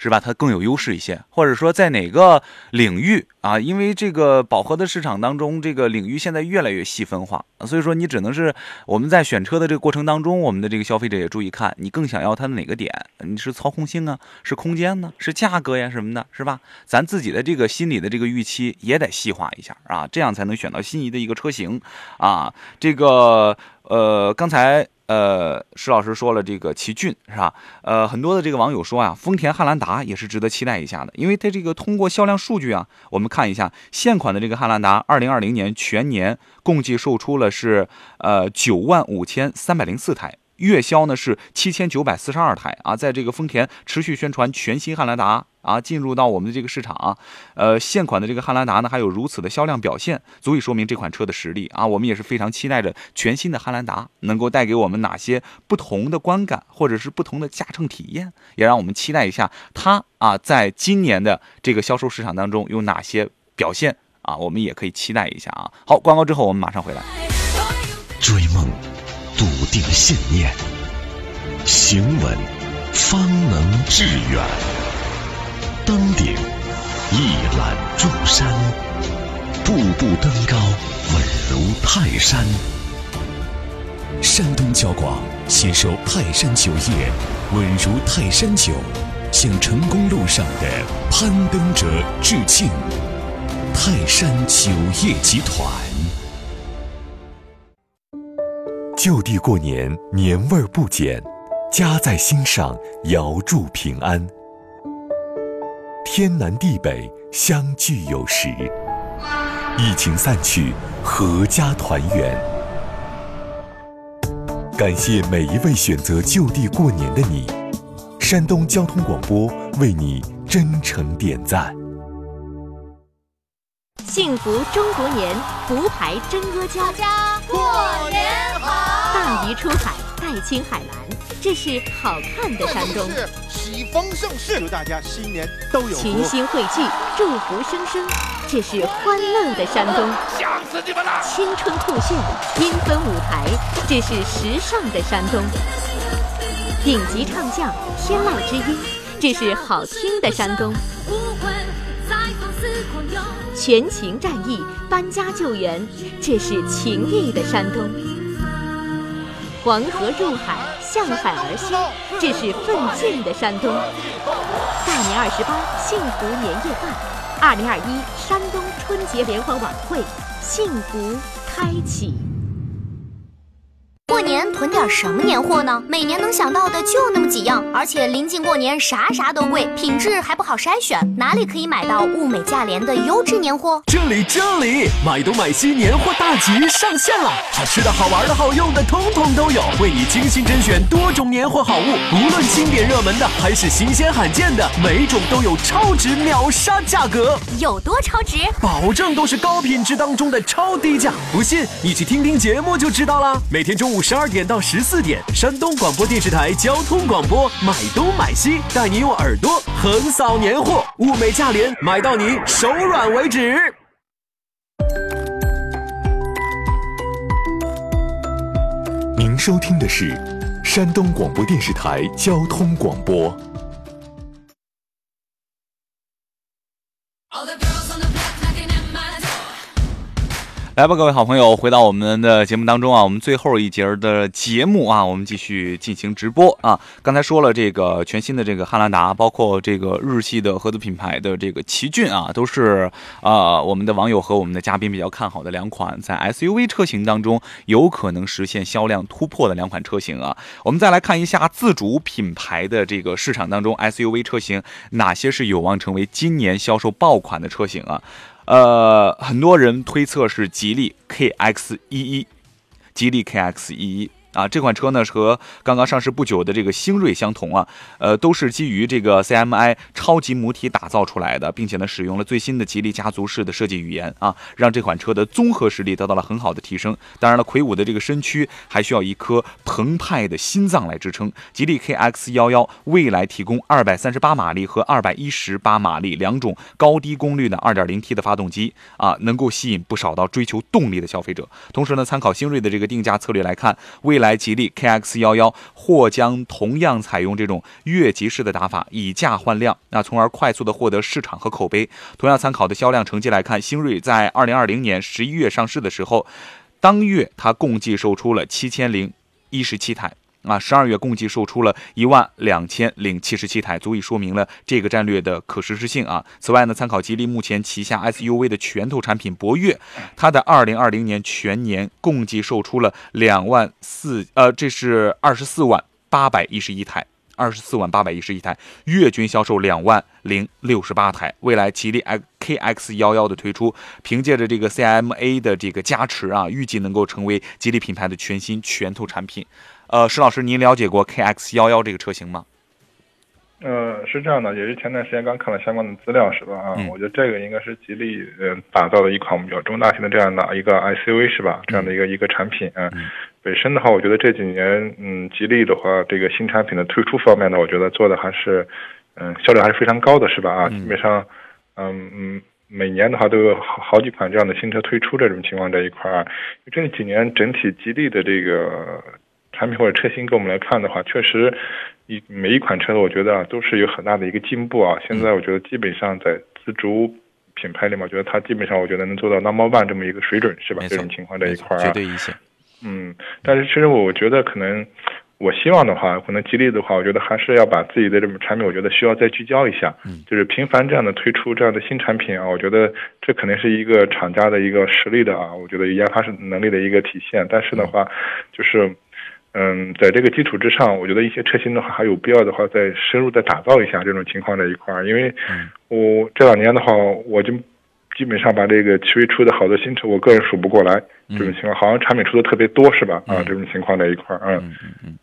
是吧？它更有优势一些，或者说在哪个领域啊？因为这个饱和的市场当中，这个领域现在越来越细分化，所以说你只能是我们在选车的这个过程当中，我们的这个消费者也注意看，你更想要它的哪个点？你是操控性啊，是空间呢，是价格呀什么的，是吧？咱自己的这个心理的这个预期也得细化一下啊，这样才能选到心仪的一个车型啊。这个呃，刚才。呃，施老师说了这个奇骏是吧？呃，很多的这个网友说啊，丰田汉兰达也是值得期待一下的，因为它这个通过销量数据啊，我们看一下现款的这个汉兰达，二零二零年全年共计售出了是呃九万五千三百零四台。月销呢是七千九百四十二台啊，在这个丰田持续宣传全新汉兰达啊进入到我们的这个市场啊，呃，现款的这个汉兰达呢还有如此的销量表现，足以说明这款车的实力啊。我们也是非常期待着全新的汉兰达能够带给我们哪些不同的观感，或者是不同的驾乘体验，也让我们期待一下它啊在今年的这个销售市场当中有哪些表现啊，我们也可以期待一下啊。好，广告之后我们马上回来，追梦。笃定信念，行稳方能致远。登顶一览众山，步步登高稳如泰山。山东交广携手泰山酒业，稳如泰山酒，向成功路上的攀登者致敬。泰山酒业集团。就地过年，年味儿不减，家在心上，遥祝平安。天南地北相聚有时，疫情散去，阖家团圆。感谢每一位选择就地过年的你，山东交通广播为你真诚点赞。幸福中国年，福牌真阿胶，大家过年好！大鱼出海，带青海蓝，这是好看的山东。喜逢盛世，祝大家新年都有群星汇聚，祝福声声，这是欢乐的山东。想死你们了！青春酷炫，缤纷舞台，这是时尚的山东。顶级唱将，天籁之音，这是好听的山东。全情战役，搬家救援，这是情谊的山东；黄河入海，向海而兴，这是奋进的山东。大年二十八，幸福年夜饭，二零二一山东春节联欢晚会，幸福开启。过年囤点什么年货呢？每年能想到的就那么几样，而且临近过年，啥啥都贵，品质还不好筛选。哪里可以买到物美价廉的优质年货？这里这里，买东买西年货大集上线了，好吃的好玩的好用的，通通都有，为你精心甄选多种年货好物，无论经典热门的还是新鲜罕见的，每种都有超值秒杀价格。有多超值？保证都是高品质当中的超低价，不信你去听听节目就知道了。每天中午。十二点到十四点，山东广播电视台交通广播，买东买西，带你用耳朵横扫年货，物美价廉，买到你手软为止。您收听的是山东广播电视台交通广播。来吧，各位好朋友，回到我们的节目当中啊，我们最后一节的节目啊，我们继续进行直播啊。刚才说了这个全新的这个汉兰达，包括这个日系的合资品牌的这个奇骏啊，都是啊我们的网友和我们的嘉宾比较看好的两款在 SUV 车型当中有可能实现销量突破的两款车型啊。我们再来看一下自主品牌的这个市场当中 SUV 车型哪些是有望成为今年销售爆款的车型啊。呃，很多人推测是吉利 KX 一一，吉利 KX 一一。啊，这款车呢是和刚刚上市不久的这个星锐相同啊，呃，都是基于这个 CMI 超级母体打造出来的，并且呢使用了最新的吉利家族式的设计语言啊，让这款车的综合实力得到了很好的提升。当然了，魁梧的这个身躯还需要一颗澎湃的心脏来支撑。吉利 KX 幺幺未来提供二百三十八马力和二百一十八马力两种高低功率的二点零 T 的发动机啊，能够吸引不少到追求动力的消费者。同时呢，参考星锐的这个定价策略来看，未来来吉利 KX 幺幺或将同样采用这种越级式的打法，以价换量，那从而快速的获得市场和口碑。同样参考的销量成绩来看，星瑞在二零二零年十一月上市的时候，当月它共计售出了七千零一十七台。啊，十二月共计售出了一万两千零七十七台，足以说明了这个战略的可实施性啊。此外呢，参考吉利目前旗下 SUV 的拳头产品博越，它的二零二零年全年共计售出了两万四，呃，这是二十四万八百一十一台，二十四万八百一十一台，月均销售两万零六十八台。未来吉利 KX 幺幺的推出，凭借着这个 CMA 的这个加持啊，预计能够成为吉利品牌的全新拳头产品。呃，石老师，您了解过 KX 幺幺这个车型吗？呃，是这样的，也是前段时间刚看了相关的资料，是吧？啊，我觉得这个应该是吉利呃打造的一款比较中大型的这样的一个 SUV，是吧？这样的一个一个产品嗯，本身的话，我觉得这几年嗯，吉利的话，这个新产品的推出方面呢，我觉得做的还是嗯，效率还是非常高的，是吧？啊，基本上嗯嗯，每年的话都有好好几款这样的新车推出，这种情况这一块儿，这几年整体吉利的这个。产品或者车型，给我们来看的话，确实一每一款车，我觉得啊，都是有很大的一个进步啊。现在我觉得基本上在自主品牌里面，我觉得它基本上我觉得能做到 number one 这么一个水准，是吧？这种情况这一块儿，绝对一线。嗯，但是其实我觉得可能，我希望的话，可能吉利的话，我觉得还是要把自己的这种产品，我觉得需要再聚焦一下。嗯，就是频繁这样的推出这样的新产品啊，我觉得这肯定是一个厂家的一个实力的啊，我觉得研发是能力的一个体现。但是的话，就是。嗯，在这个基础之上，我觉得一些车型的话，还有必要的话，再深入的打造一下这种情况这一块儿。因为，我这两年的话，我就基本上把这个奇瑞出的好多新车，我个人数不过来这种情况，好像产品出的特别多，是吧？啊，这种情况这一块儿，嗯嗯嗯。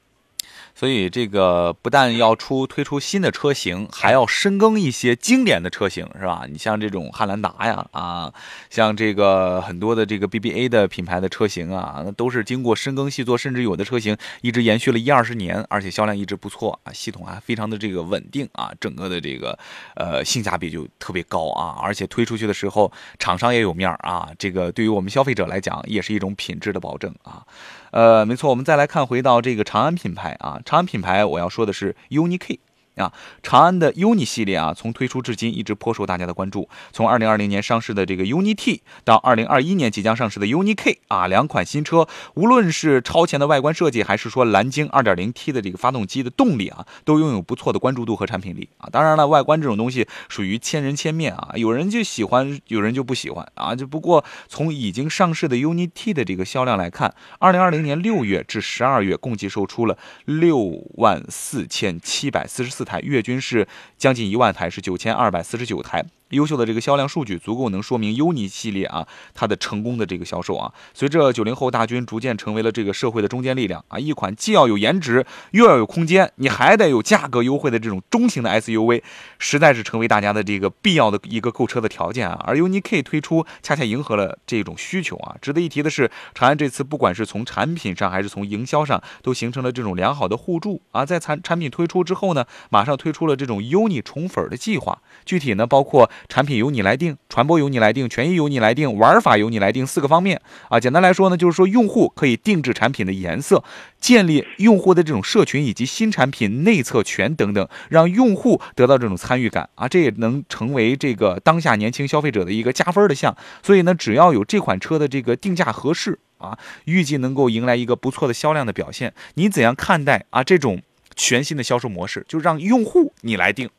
所以这个不但要出推出新的车型，还要深耕一些经典的车型，是吧？你像这种汉兰达呀，啊，像这个很多的这个 BBA 的品牌的车型啊，那都是经过深耕细作，甚至有的车型一直延续了一二十年，而且销量一直不错啊，系统还非常的这个稳定啊，整个的这个呃性价比就特别高啊，而且推出去的时候厂商也有面儿啊，这个对于我们消费者来讲也是一种品质的保证啊。呃，没错，我们再来看回到这个长安品牌啊，长安品牌我要说的是 UNI-K。啊，长安的 UNI 系列啊，从推出至今一直颇受大家的关注。从2020年上市的这个 UNI T 到2021年即将上市的 UNI K 啊，两款新车，无论是超前的外观设计，还是说蓝鲸 2.0T 的这个发动机的动力啊，都拥有不错的关注度和产品力啊。当然了，外观这种东西属于千人千面啊，有人就喜欢，有人就不喜欢啊。就不过从已经上市的 UNI T 的这个销量来看，2020年6月至12月共计售出了6万四千七百四十四。台月均是将近一万台，是九千二百四十九台。优秀的这个销量数据足够能说明 UNI 系列啊它的成功的这个销售啊。随着九零后大军逐渐成为了这个社会的中坚力量啊，一款既要有颜值又要有空间，你还得有价格优惠的这种中型的 SUV，实在是成为大家的这个必要的一个购车的条件啊。而 UNI K 推出恰恰迎合了这种需求啊。值得一提的是，长安这次不管是从产品上还是从营销上，都形成了这种良好的互助啊。在产产品推出之后呢，马上推出了这种 UNI 宠粉的计划，具体呢包括。产品由你来定，传播由你来定，权益由你来定，玩法由你来定，四个方面啊。简单来说呢，就是说用户可以定制产品的颜色，建立用户的这种社群以及新产品内测权等等，让用户得到这种参与感啊。这也能成为这个当下年轻消费者的一个加分的项。所以呢，只要有这款车的这个定价合适啊，预计能够迎来一个不错的销量的表现。你怎样看待啊这种全新的销售模式？就让用户你来定，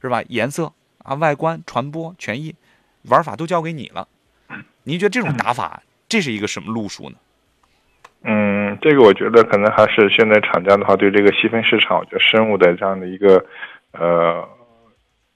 是吧？颜色。啊，外观、传播、权益、玩法都交给你了。您觉得这种打法，这是一个什么路数呢？嗯，这个我觉得可能还是现在厂家的话对这个细分市场，就生物的这样的一个呃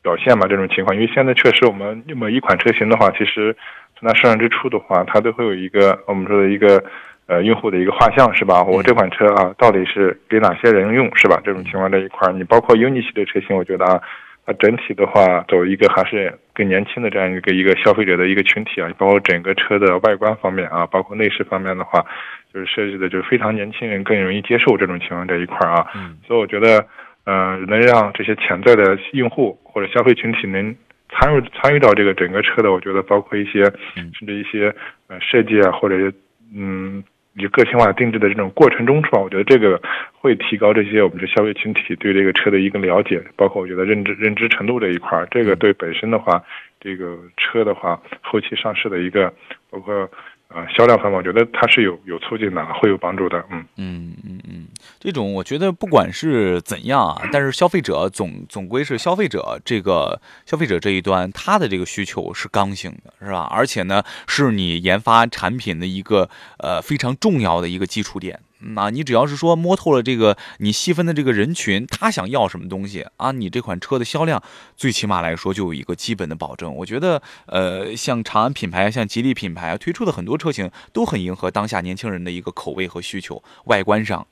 表现吧。这种情况，因为现在确实我们每一款车型的话，其实从它上市之初的话，它都会有一个我们说的一个呃用户的一个画像，是吧？我这款车啊，到底是给哪些人用，是吧？这种情况这一块，你包括 UNI 系列车型，我觉得啊。它整体的话，走一个还是更年轻的这样一个一个消费者的一个群体啊，包括整个车的外观方面啊，包括内饰方面的话，就是设计的就是非常年轻人更容易接受这种情况这一块啊。嗯。所以我觉得，嗯，能让这些潜在的用户或者消费群体能参与参与到这个整个车的，我觉得包括一些甚至一些呃设计啊，或者嗯以个性化定制的这种过程中，是吧？我觉得这个会提高这些我们这消费群体对这个车的一个了解，包括我觉得认知认知程度这一块儿，这个对本身的话，这个车的话后期上市的一个包括。啊，销量方面，我觉得它是有有促进的，会有帮助的。嗯嗯嗯嗯，这种我觉得不管是怎样啊，但是消费者总总归是消费者这个消费者这一端，他的这个需求是刚性的，是吧？而且呢，是你研发产品的一个呃非常重要的一个基础点。那你只要是说摸透了这个你细分的这个人群，他想要什么东西啊？你这款车的销量，最起码来说就有一个基本的保证。我觉得，呃，像长安品牌、像吉利品牌推出的很多车型都很迎合当下年轻人的一个口味和需求，外观上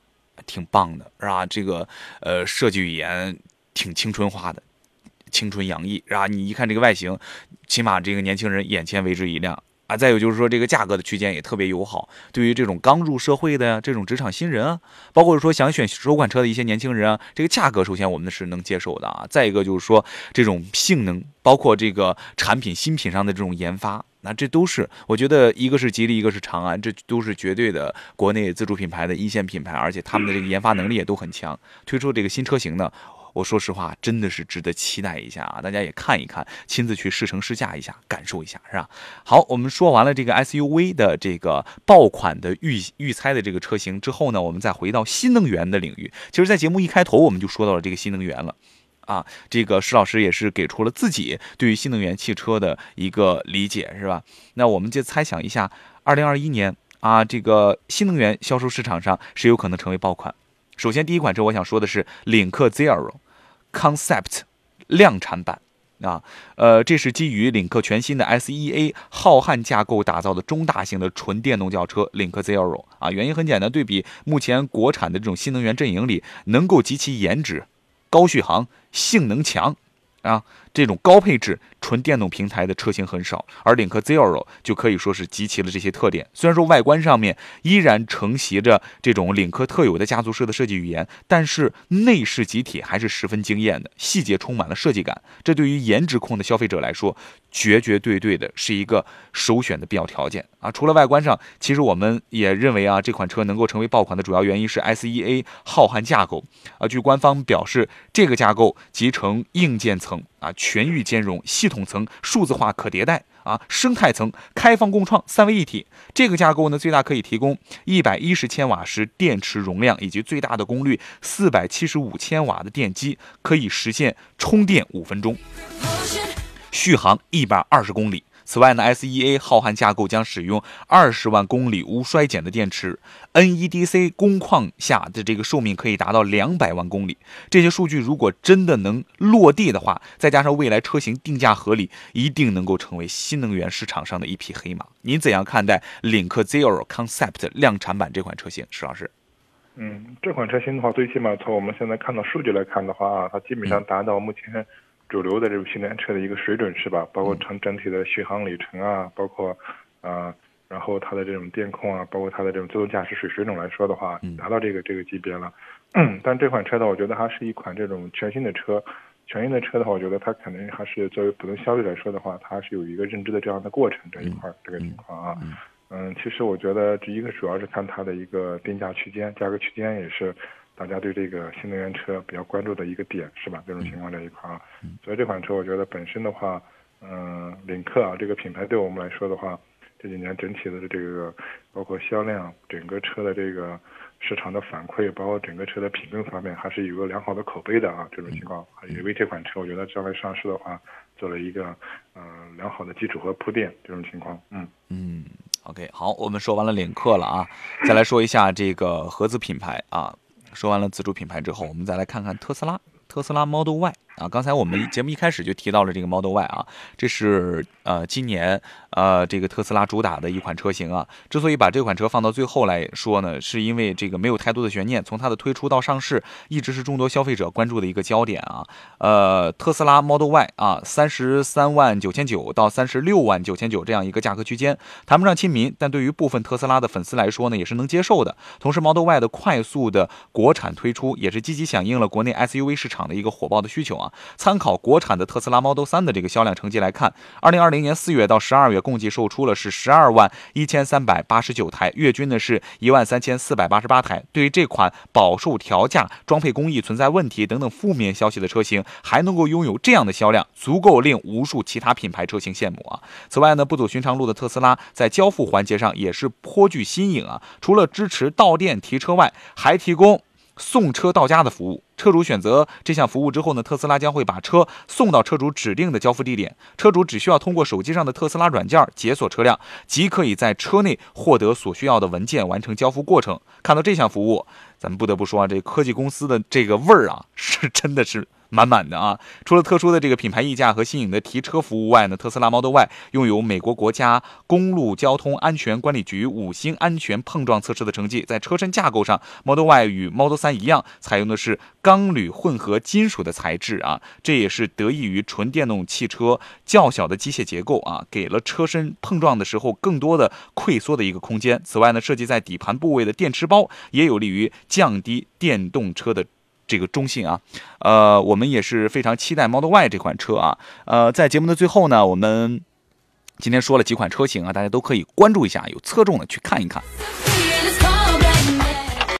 挺棒的，是吧？这个呃设计语言挺青春化的，青春洋溢，是吧？你一看这个外形，起码这个年轻人眼前为之一亮。啊，再有就是说，这个价格的区间也特别友好，对于这种刚入社会的呀，这种职场新人啊，包括说想选首款车的一些年轻人啊，这个价格首先我们是能接受的啊。再一个就是说，这种性能，包括这个产品新品上的这种研发，那这都是我觉得一个是吉利，一个是长安，这都是绝对的国内自主品牌的一线品牌，而且他们的这个研发能力也都很强，推出这个新车型呢。我说实话，真的是值得期待一下啊！大家也看一看，亲自去试乘试驾一下，感受一下，是吧？好，我们说完了这个 SUV 的这个爆款的预预猜的这个车型之后呢，我们再回到新能源的领域。其实，在节目一开头我们就说到了这个新能源了啊。这个石老师也是给出了自己对于新能源汽车的一个理解，是吧？那我们就猜想一下，二零二一年啊，这个新能源销售市场上谁有可能成为爆款？首先，第一款车我想说的是领克 Zero Concept 量产版啊，呃，这是基于领克全新的 SEA 浩瀚架构打造的中大型的纯电动轿车领克 Zero 啊。原因很简单，对比目前国产的这种新能源阵营里，能够及其颜值、高续航、性能强啊。这种高配置纯电动平台的车型很少，而领克 Zero 就可以说是集齐了这些特点。虽然说外观上面依然承袭着这种领克特有的家族式的设计语言，但是内饰集体还是十分惊艳的，细节充满了设计感。这对于颜值控的消费者来说，绝绝对对的是一个首选的必要条件啊！除了外观上，其实我们也认为啊，这款车能够成为爆款的主要原因是 SEA 浩瀚架构啊。据官方表示，这个架构集成硬件层。啊，全域兼容，系统层数字化可迭代啊，生态层开放共创，三位一体。这个架构呢，最大可以提供一百一十千瓦时电池容量，以及最大的功率四百七十五千瓦的电机，可以实现充电五分钟，续航一百二十公里。此外呢，SEA 浩瀚架构将使用二十万公里无衰减的电池，NEDC 工况下的这个寿命可以达到两百万公里。这些数据如果真的能落地的话，再加上未来车型定价合理，一定能够成为新能源市场上的一匹黑马。您怎样看待领克 Zero Concept 量产版这款车型，石老师？嗯，这款车型的话，最起码从我们现在看到数据来看的话啊，它基本上达到目前。主流的这种新能源车的一个水准是吧？包括成整体的续航里程啊，包括啊，然后它的这种电控啊，包括它的这种自动驾驶水水准来说的话，达到这个这个级别了。但这款车呢，我觉得它是一款这种全新的车，全新的车的话，我觉得它可能还是作为普通消费者来说的话，它是有一个认知的这样的过程这一块这个情况啊。嗯，其实我觉得这一个主要是看它的一个定价区间，价格区间也是。大家对这个新能源车比较关注的一个点是吧？这种情况这一块啊，所以这款车我觉得本身的话，嗯，领克啊这个品牌对我们来说的话，这几年整体的这个包括销量，整个车的这个市场的反馈，包括整个车的品控方面，还是有个良好的口碑的啊。这种情况也为这款车我觉得将来上市的话，做了一个嗯良好的基础和铺垫。这种情况，嗯嗯，OK，好，我们说完了领克了啊，再来说一下这个合资品牌啊。说完了自主品牌之后，我们再来看看特斯拉，特斯拉 Model Y。啊，刚才我们节目一开始就提到了这个 Model Y 啊，这是呃今年呃这个特斯拉主打的一款车型啊。之所以把这款车放到最后来说呢，是因为这个没有太多的悬念，从它的推出到上市，一直是众多消费者关注的一个焦点啊。呃，特斯拉 Model Y 啊，三十三万九千九到三十六万九千九这样一个价格区间，谈不上亲民，但对于部分特斯拉的粉丝来说呢，也是能接受的。同时，Model Y 的快速的国产推出，也是积极响应了国内 SUV 市场的一个火爆的需求啊。参考国产的特斯拉 Model 3的这个销量成绩来看，二零二零年四月到十二月共计售出了是十二万一千三百八十九台，月均呢是一万三千四百八十八台。对于这款饱受调价、装配工艺存在问题等等负面消息的车型，还能够拥有这样的销量，足够令无数其他品牌车型羡慕啊。此外呢，不走寻常路的特斯拉在交付环节上也是颇具新颖啊，除了支持到店提车外，还提供。送车到家的服务，车主选择这项服务之后呢，特斯拉将会把车送到车主指定的交付地点，车主只需要通过手机上的特斯拉软件解锁车辆，即可以在车内获得所需要的文件，完成交付过程。看到这项服务，咱们不得不说啊，这科技公司的这个味儿啊，是真的是。满满的啊！除了特殊的这个品牌溢价和新颖的提车服务外呢，特斯拉 Model Y 拥有美国国家公路交通安全管理局五星安全碰撞测试的成绩。在车身架构上，Model Y 与 Model 3一样，采用的是钢铝混合金属的材质啊，这也是得益于纯电动汽车较小的机械结构啊，给了车身碰撞的时候更多的溃缩的一个空间。此外呢，设计在底盘部位的电池包也有利于降低电动车的。这个中性啊，呃，我们也是非常期待 Model Y 这款车啊，呃，在节目的最后呢，我们今天说了几款车型啊，大家都可以关注一下，有侧重的去看一看。